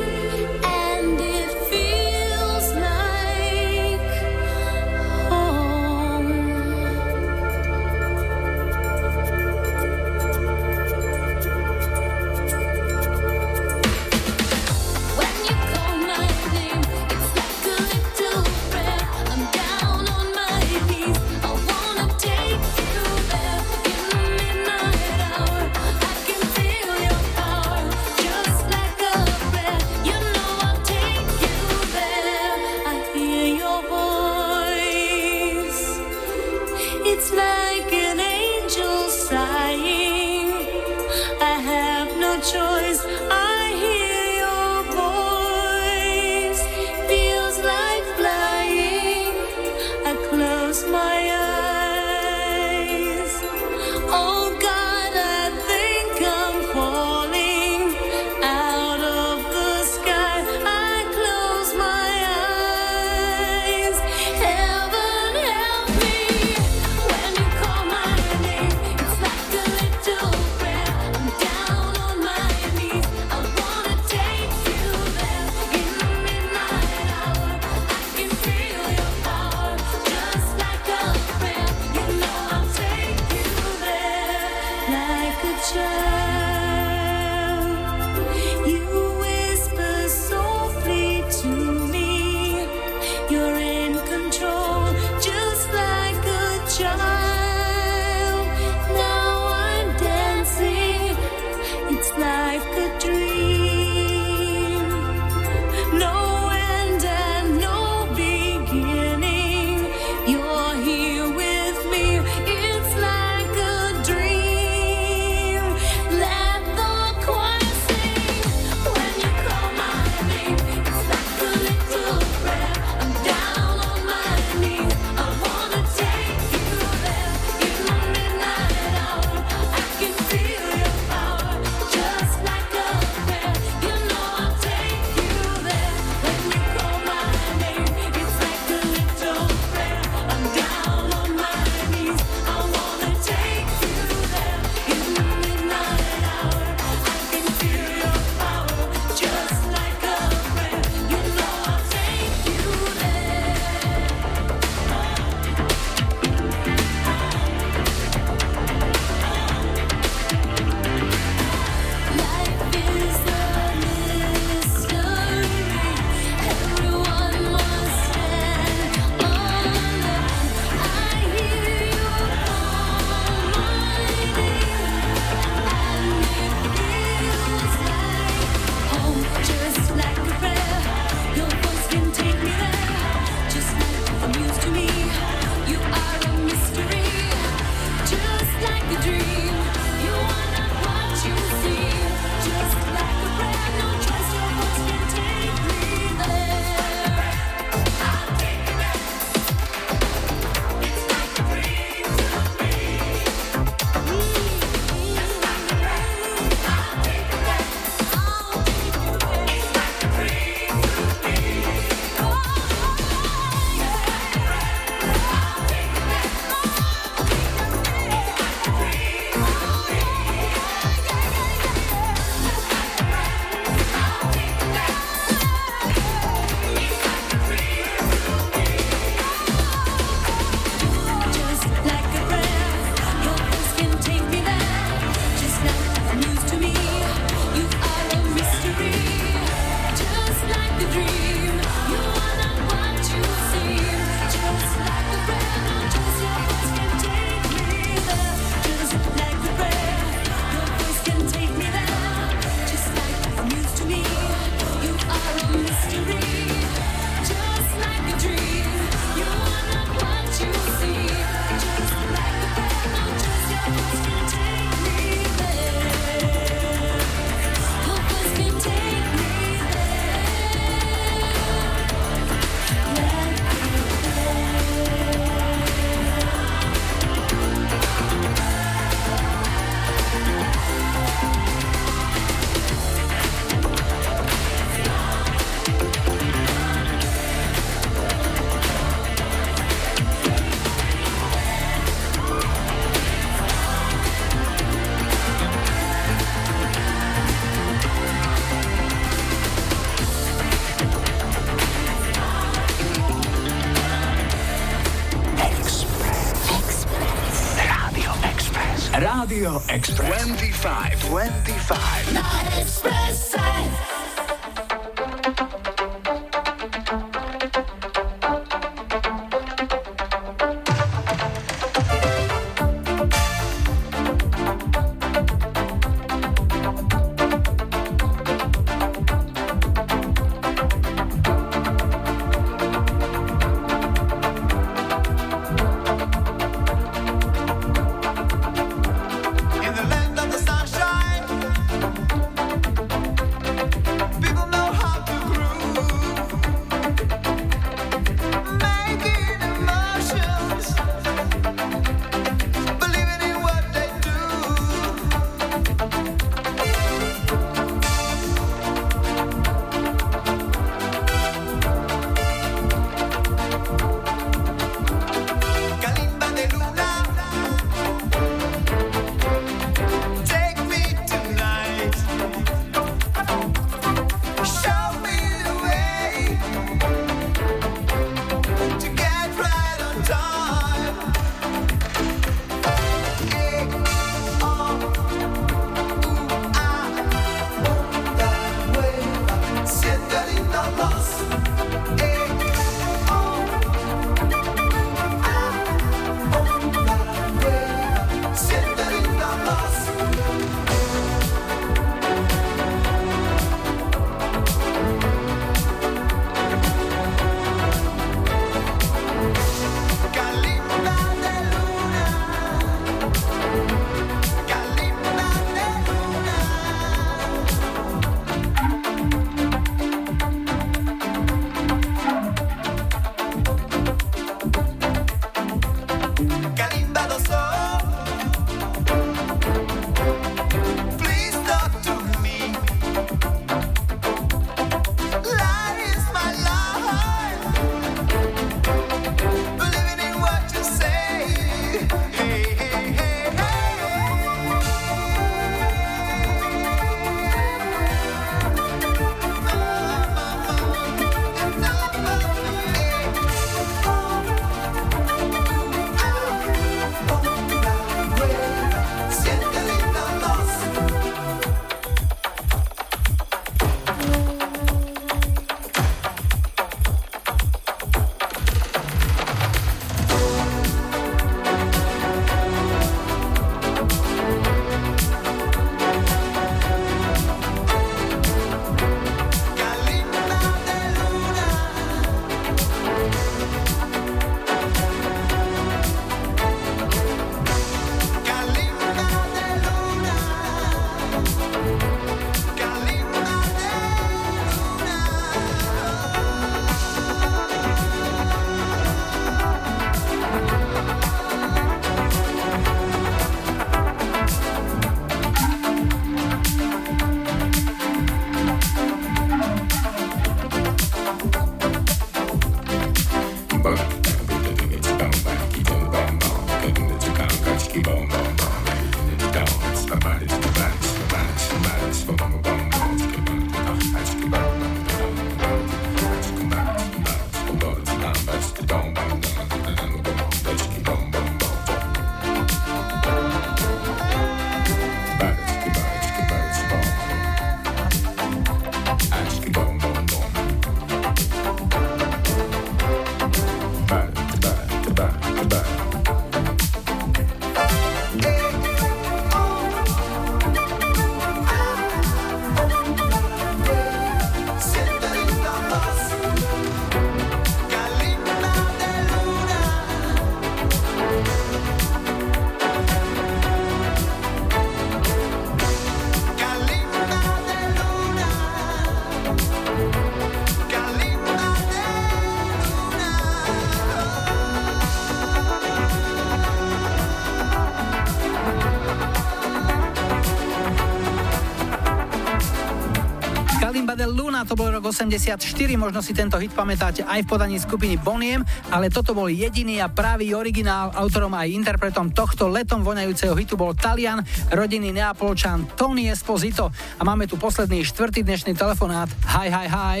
Speaker 18: to
Speaker 2: bol rok 84, možno si tento hit pamätáte aj v podaní skupiny Boniem, ale toto bol jediný a pravý originál, autorom aj interpretom tohto letom voňajúceho hitu bol Talian, rodinný neapolčan Tony Esposito. A máme tu posledný štvrtý dnešný telefonát. Hi, hi, hi.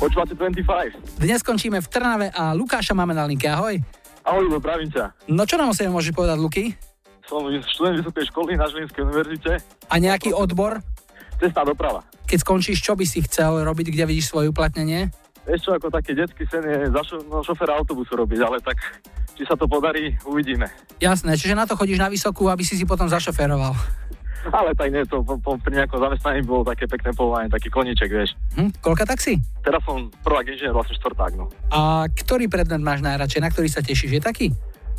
Speaker 19: Počúvate 25.
Speaker 2: Dnes skončíme v Trnave a Lukáša máme na linke. Ahoj.
Speaker 19: Ahoj, zdravím ťa.
Speaker 2: No čo nám o sebe môžeš povedať, Luky?
Speaker 19: som študent vysokej školy na Žilinskej univerzite.
Speaker 2: A nejaký odbor?
Speaker 19: Cestná doprava.
Speaker 2: Keď skončíš, čo by si chcel robiť, kde vidíš svoje uplatnenie?
Speaker 19: Vieš čo, ako taký detský sen je za šo- no, šoféra autobusu robiť, ale tak či sa to podarí, uvidíme.
Speaker 2: Jasné, čiže na to chodíš na vysokú, aby si si potom zašoféroval.
Speaker 19: Ale tak nie, to po, po, pri nejakom zamestnaní bolo také pekné povolanie, taký koníček, vieš.
Speaker 2: Hm? Koľka taxi?
Speaker 19: Teraz som prvák inžinier, vlastne štvrták, no.
Speaker 2: A ktorý predmet máš najradšej, na ktorý sa tešíš? Je taký?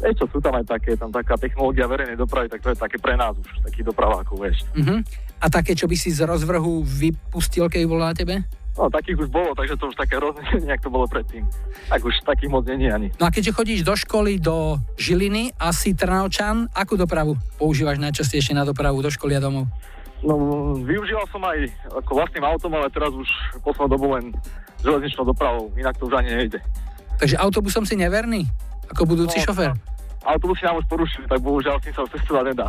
Speaker 19: Vieš čo, sú tam aj také, tam taká technológia verejnej dopravy, tak to je také pre nás už, taký dopravákov, vieš.
Speaker 2: Mhm. A také, čo by si z rozvrhu vypustil, keď na tebe?
Speaker 19: No, takých už bolo, takže to už také hrozné, nejak to bolo predtým. Tak už takých moc není ani.
Speaker 2: No a keďže chodíš do školy do Žiliny, asi Trnavčan, akú dopravu používaš najčastejšie na dopravu do školy a domov?
Speaker 19: No, využíval som aj ako vlastným autom, ale teraz už poslednú dobu len železničnou dopravou, inak to už ani nejde.
Speaker 2: Takže autobusom si neverný? Ako budúci
Speaker 19: No,
Speaker 2: šofér?
Speaker 19: Autobusy nám už porušili, tak bohužiaľ s tým sa cestovať nedá.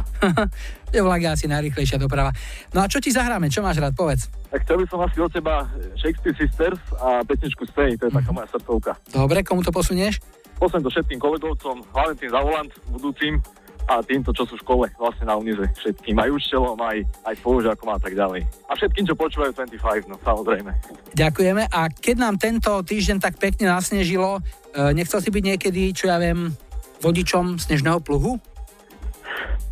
Speaker 2: Je vlak asi najrychlejšia doprava. No a čo ti zahráme? Čo máš rád? Povedz.
Speaker 19: Tak chcel by som asi od teba Shakespeare Sisters a pesničku Stay, to je taká moja srdcovka.
Speaker 2: Dobre, komu to posunieš?
Speaker 19: Poslem to všetkým kolegovcom, hlavne tým za volant budúcim a týmto, čo sú v škole, vlastne na unize všetkým, aj učiteľom, aj, aj spolužiakom a tak ďalej. A všetkým, čo počúvajú 25, no samozrejme.
Speaker 2: Ďakujeme. A keď nám tento týždeň tak pekne nasnežilo, e, nechcel si byť niekedy, čo ja viem, vodičom snežného pluhu?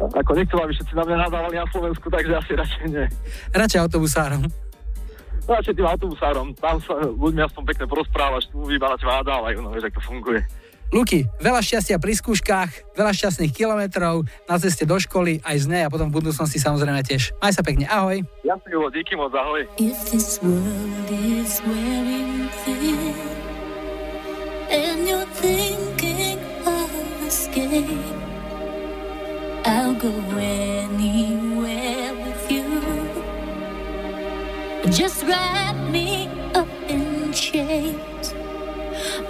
Speaker 19: Ako nechcem, aby všetci na mňa nadávali na Slovensku, takže asi radšej nie.
Speaker 2: Radšej autobusárom.
Speaker 19: No radšej tým autobusárom, tam sa ľuďmi aspoň pekne porozprávaš, tu iba na teba nadávajú, no vieš, ako to funguje.
Speaker 2: Luky, veľa šťastia pri skúškach, veľa šťastných kilometrov na ceste do školy, aj z nej a potom v budúcnosti samozrejme tiež. Maj sa pekne, ahoj.
Speaker 19: Julo, díky moc, ahoj.
Speaker 8: If this world is wearing thin I'll go anywhere with you. Just wrap me up in chains.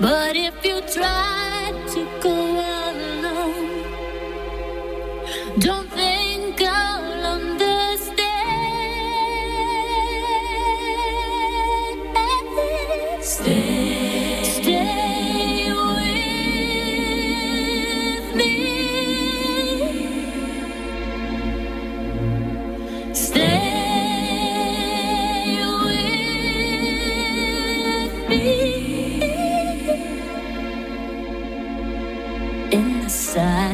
Speaker 8: But if you try to go alone, don't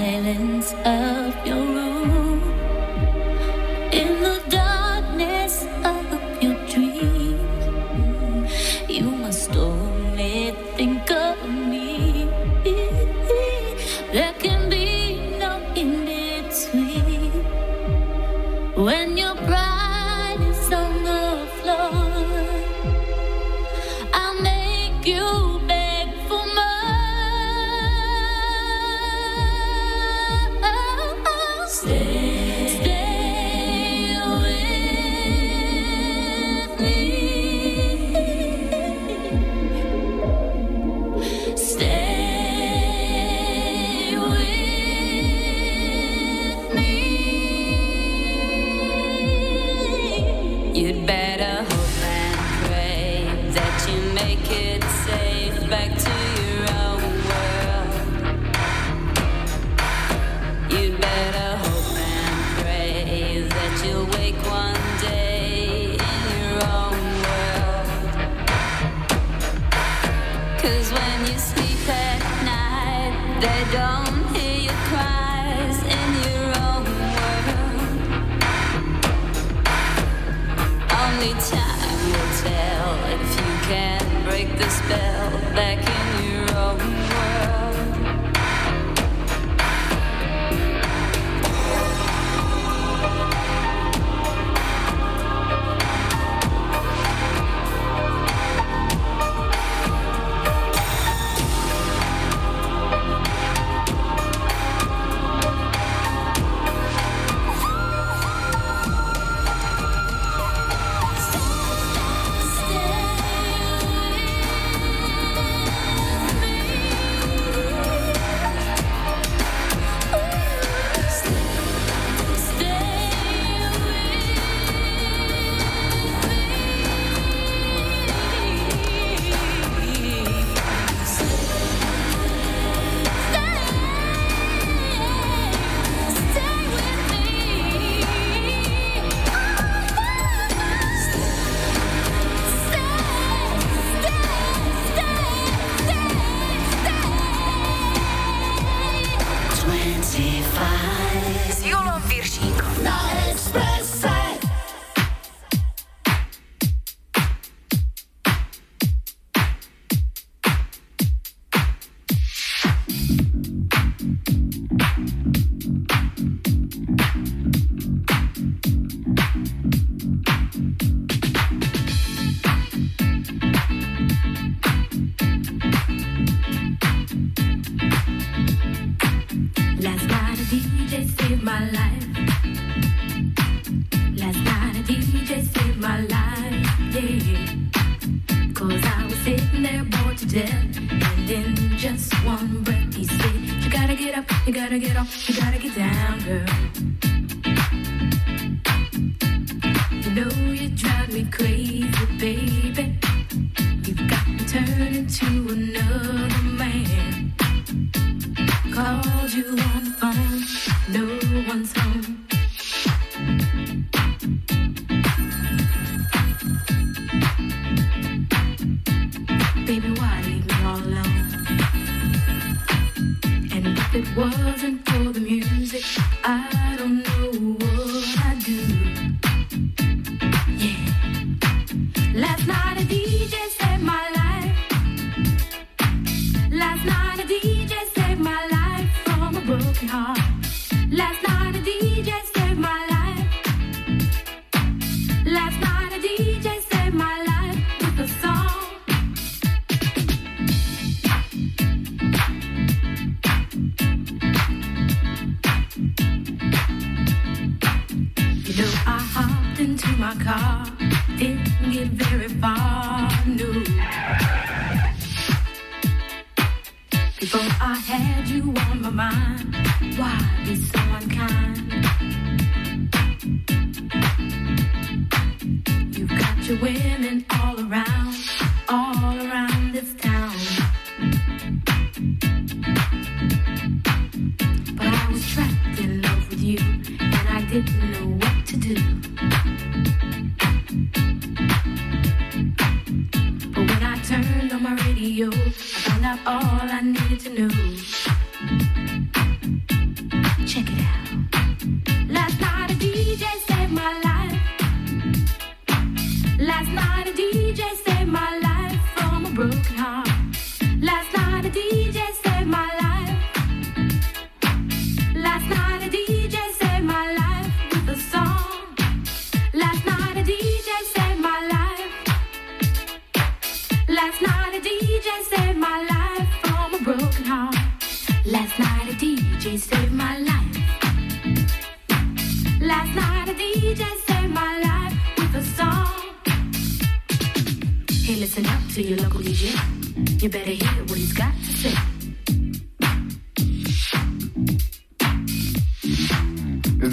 Speaker 8: silence of your room, in the darkness of your dreams, you must only think of me. There can be no in between when your make it break the
Speaker 20: my car, didn't get very far, no. Before I had you on my mind, why be so unkind? You've got your women all around, all I needed to know.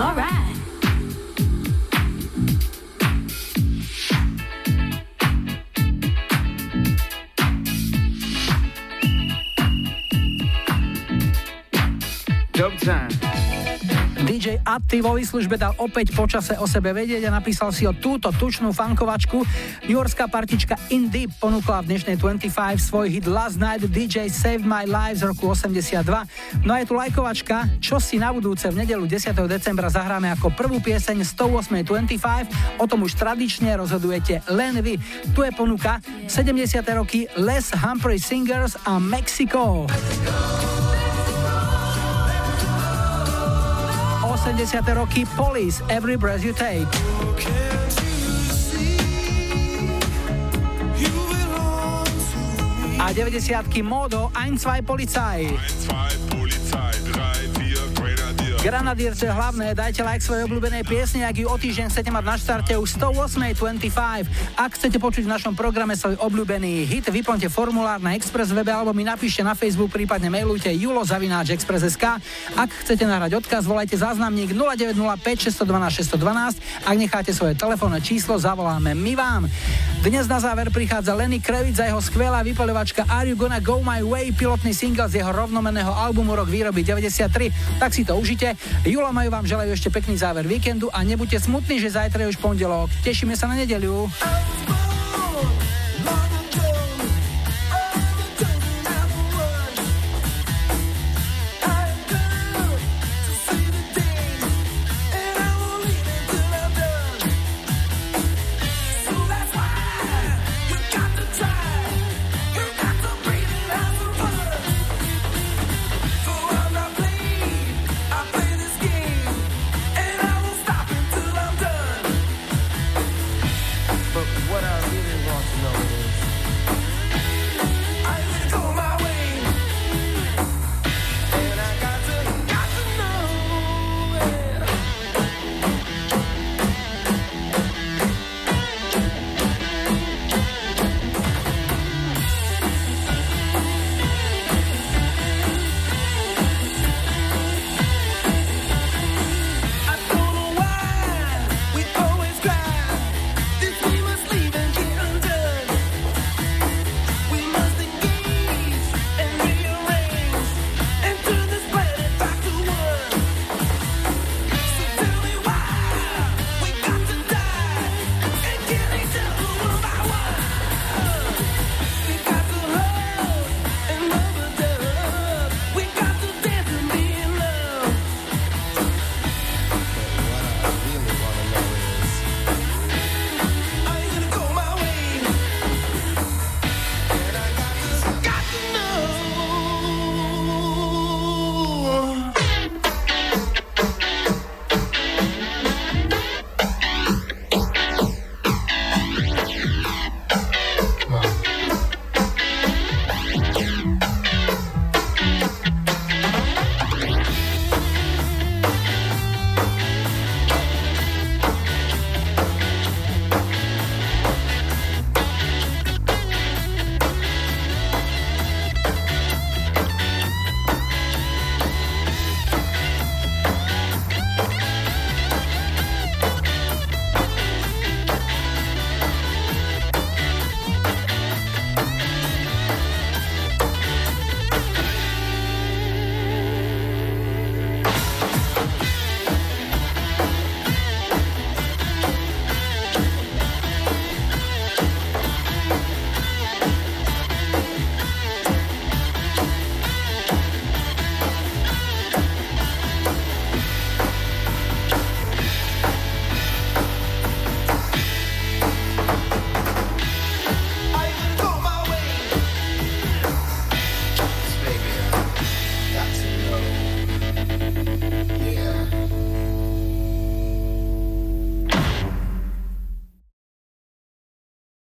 Speaker 21: all right.
Speaker 2: DJ Atty vo výslužbe dal opäť počase o sebe vedieť a napísal si o túto tučnú fankovačku. New Yorkská partička In Deep ponúkla v dnešnej 25 svoj hit Last Night DJ Saved My Life z roku 82. No a je tu lajkovačka, čo si na budúce v nedelu 10. decembra zahráme ako prvú pieseň 108 25. O tom už tradične rozhodujete len vy. Tu je ponuka 70. roky Les Humphrey Singers a Mexico. 80. roky Police Every Breath You Take. A 90 Modo Ein, zwei Polizei. Granadierce hlavné, dajte like svojej obľúbenej piesne, ak ju o týždeň chcete mať na štarte už 108.25. Ak chcete počuť v našom programe svoj obľúbený hit, vyplňte formulár na Express webe alebo mi napíšte na Facebook, prípadne mailujte julozavináčexpress.sk. Ak chcete nahrať odkaz, volajte záznamník 0905 612 612. Ak necháte svoje telefónne číslo, zavoláme my vám. Dnes na záver prichádza Lenny Kravitz a jeho skvelá vypoľovačka Are You Gonna Go My Way, pilotný single z jeho rovnomeného albumu rok výroby 93. Tak si to užite. Julo majú vám želajú ešte pekný záver víkendu a nebuďte smutní, že zajtra je už pondelok. Tešíme sa na nedeliu.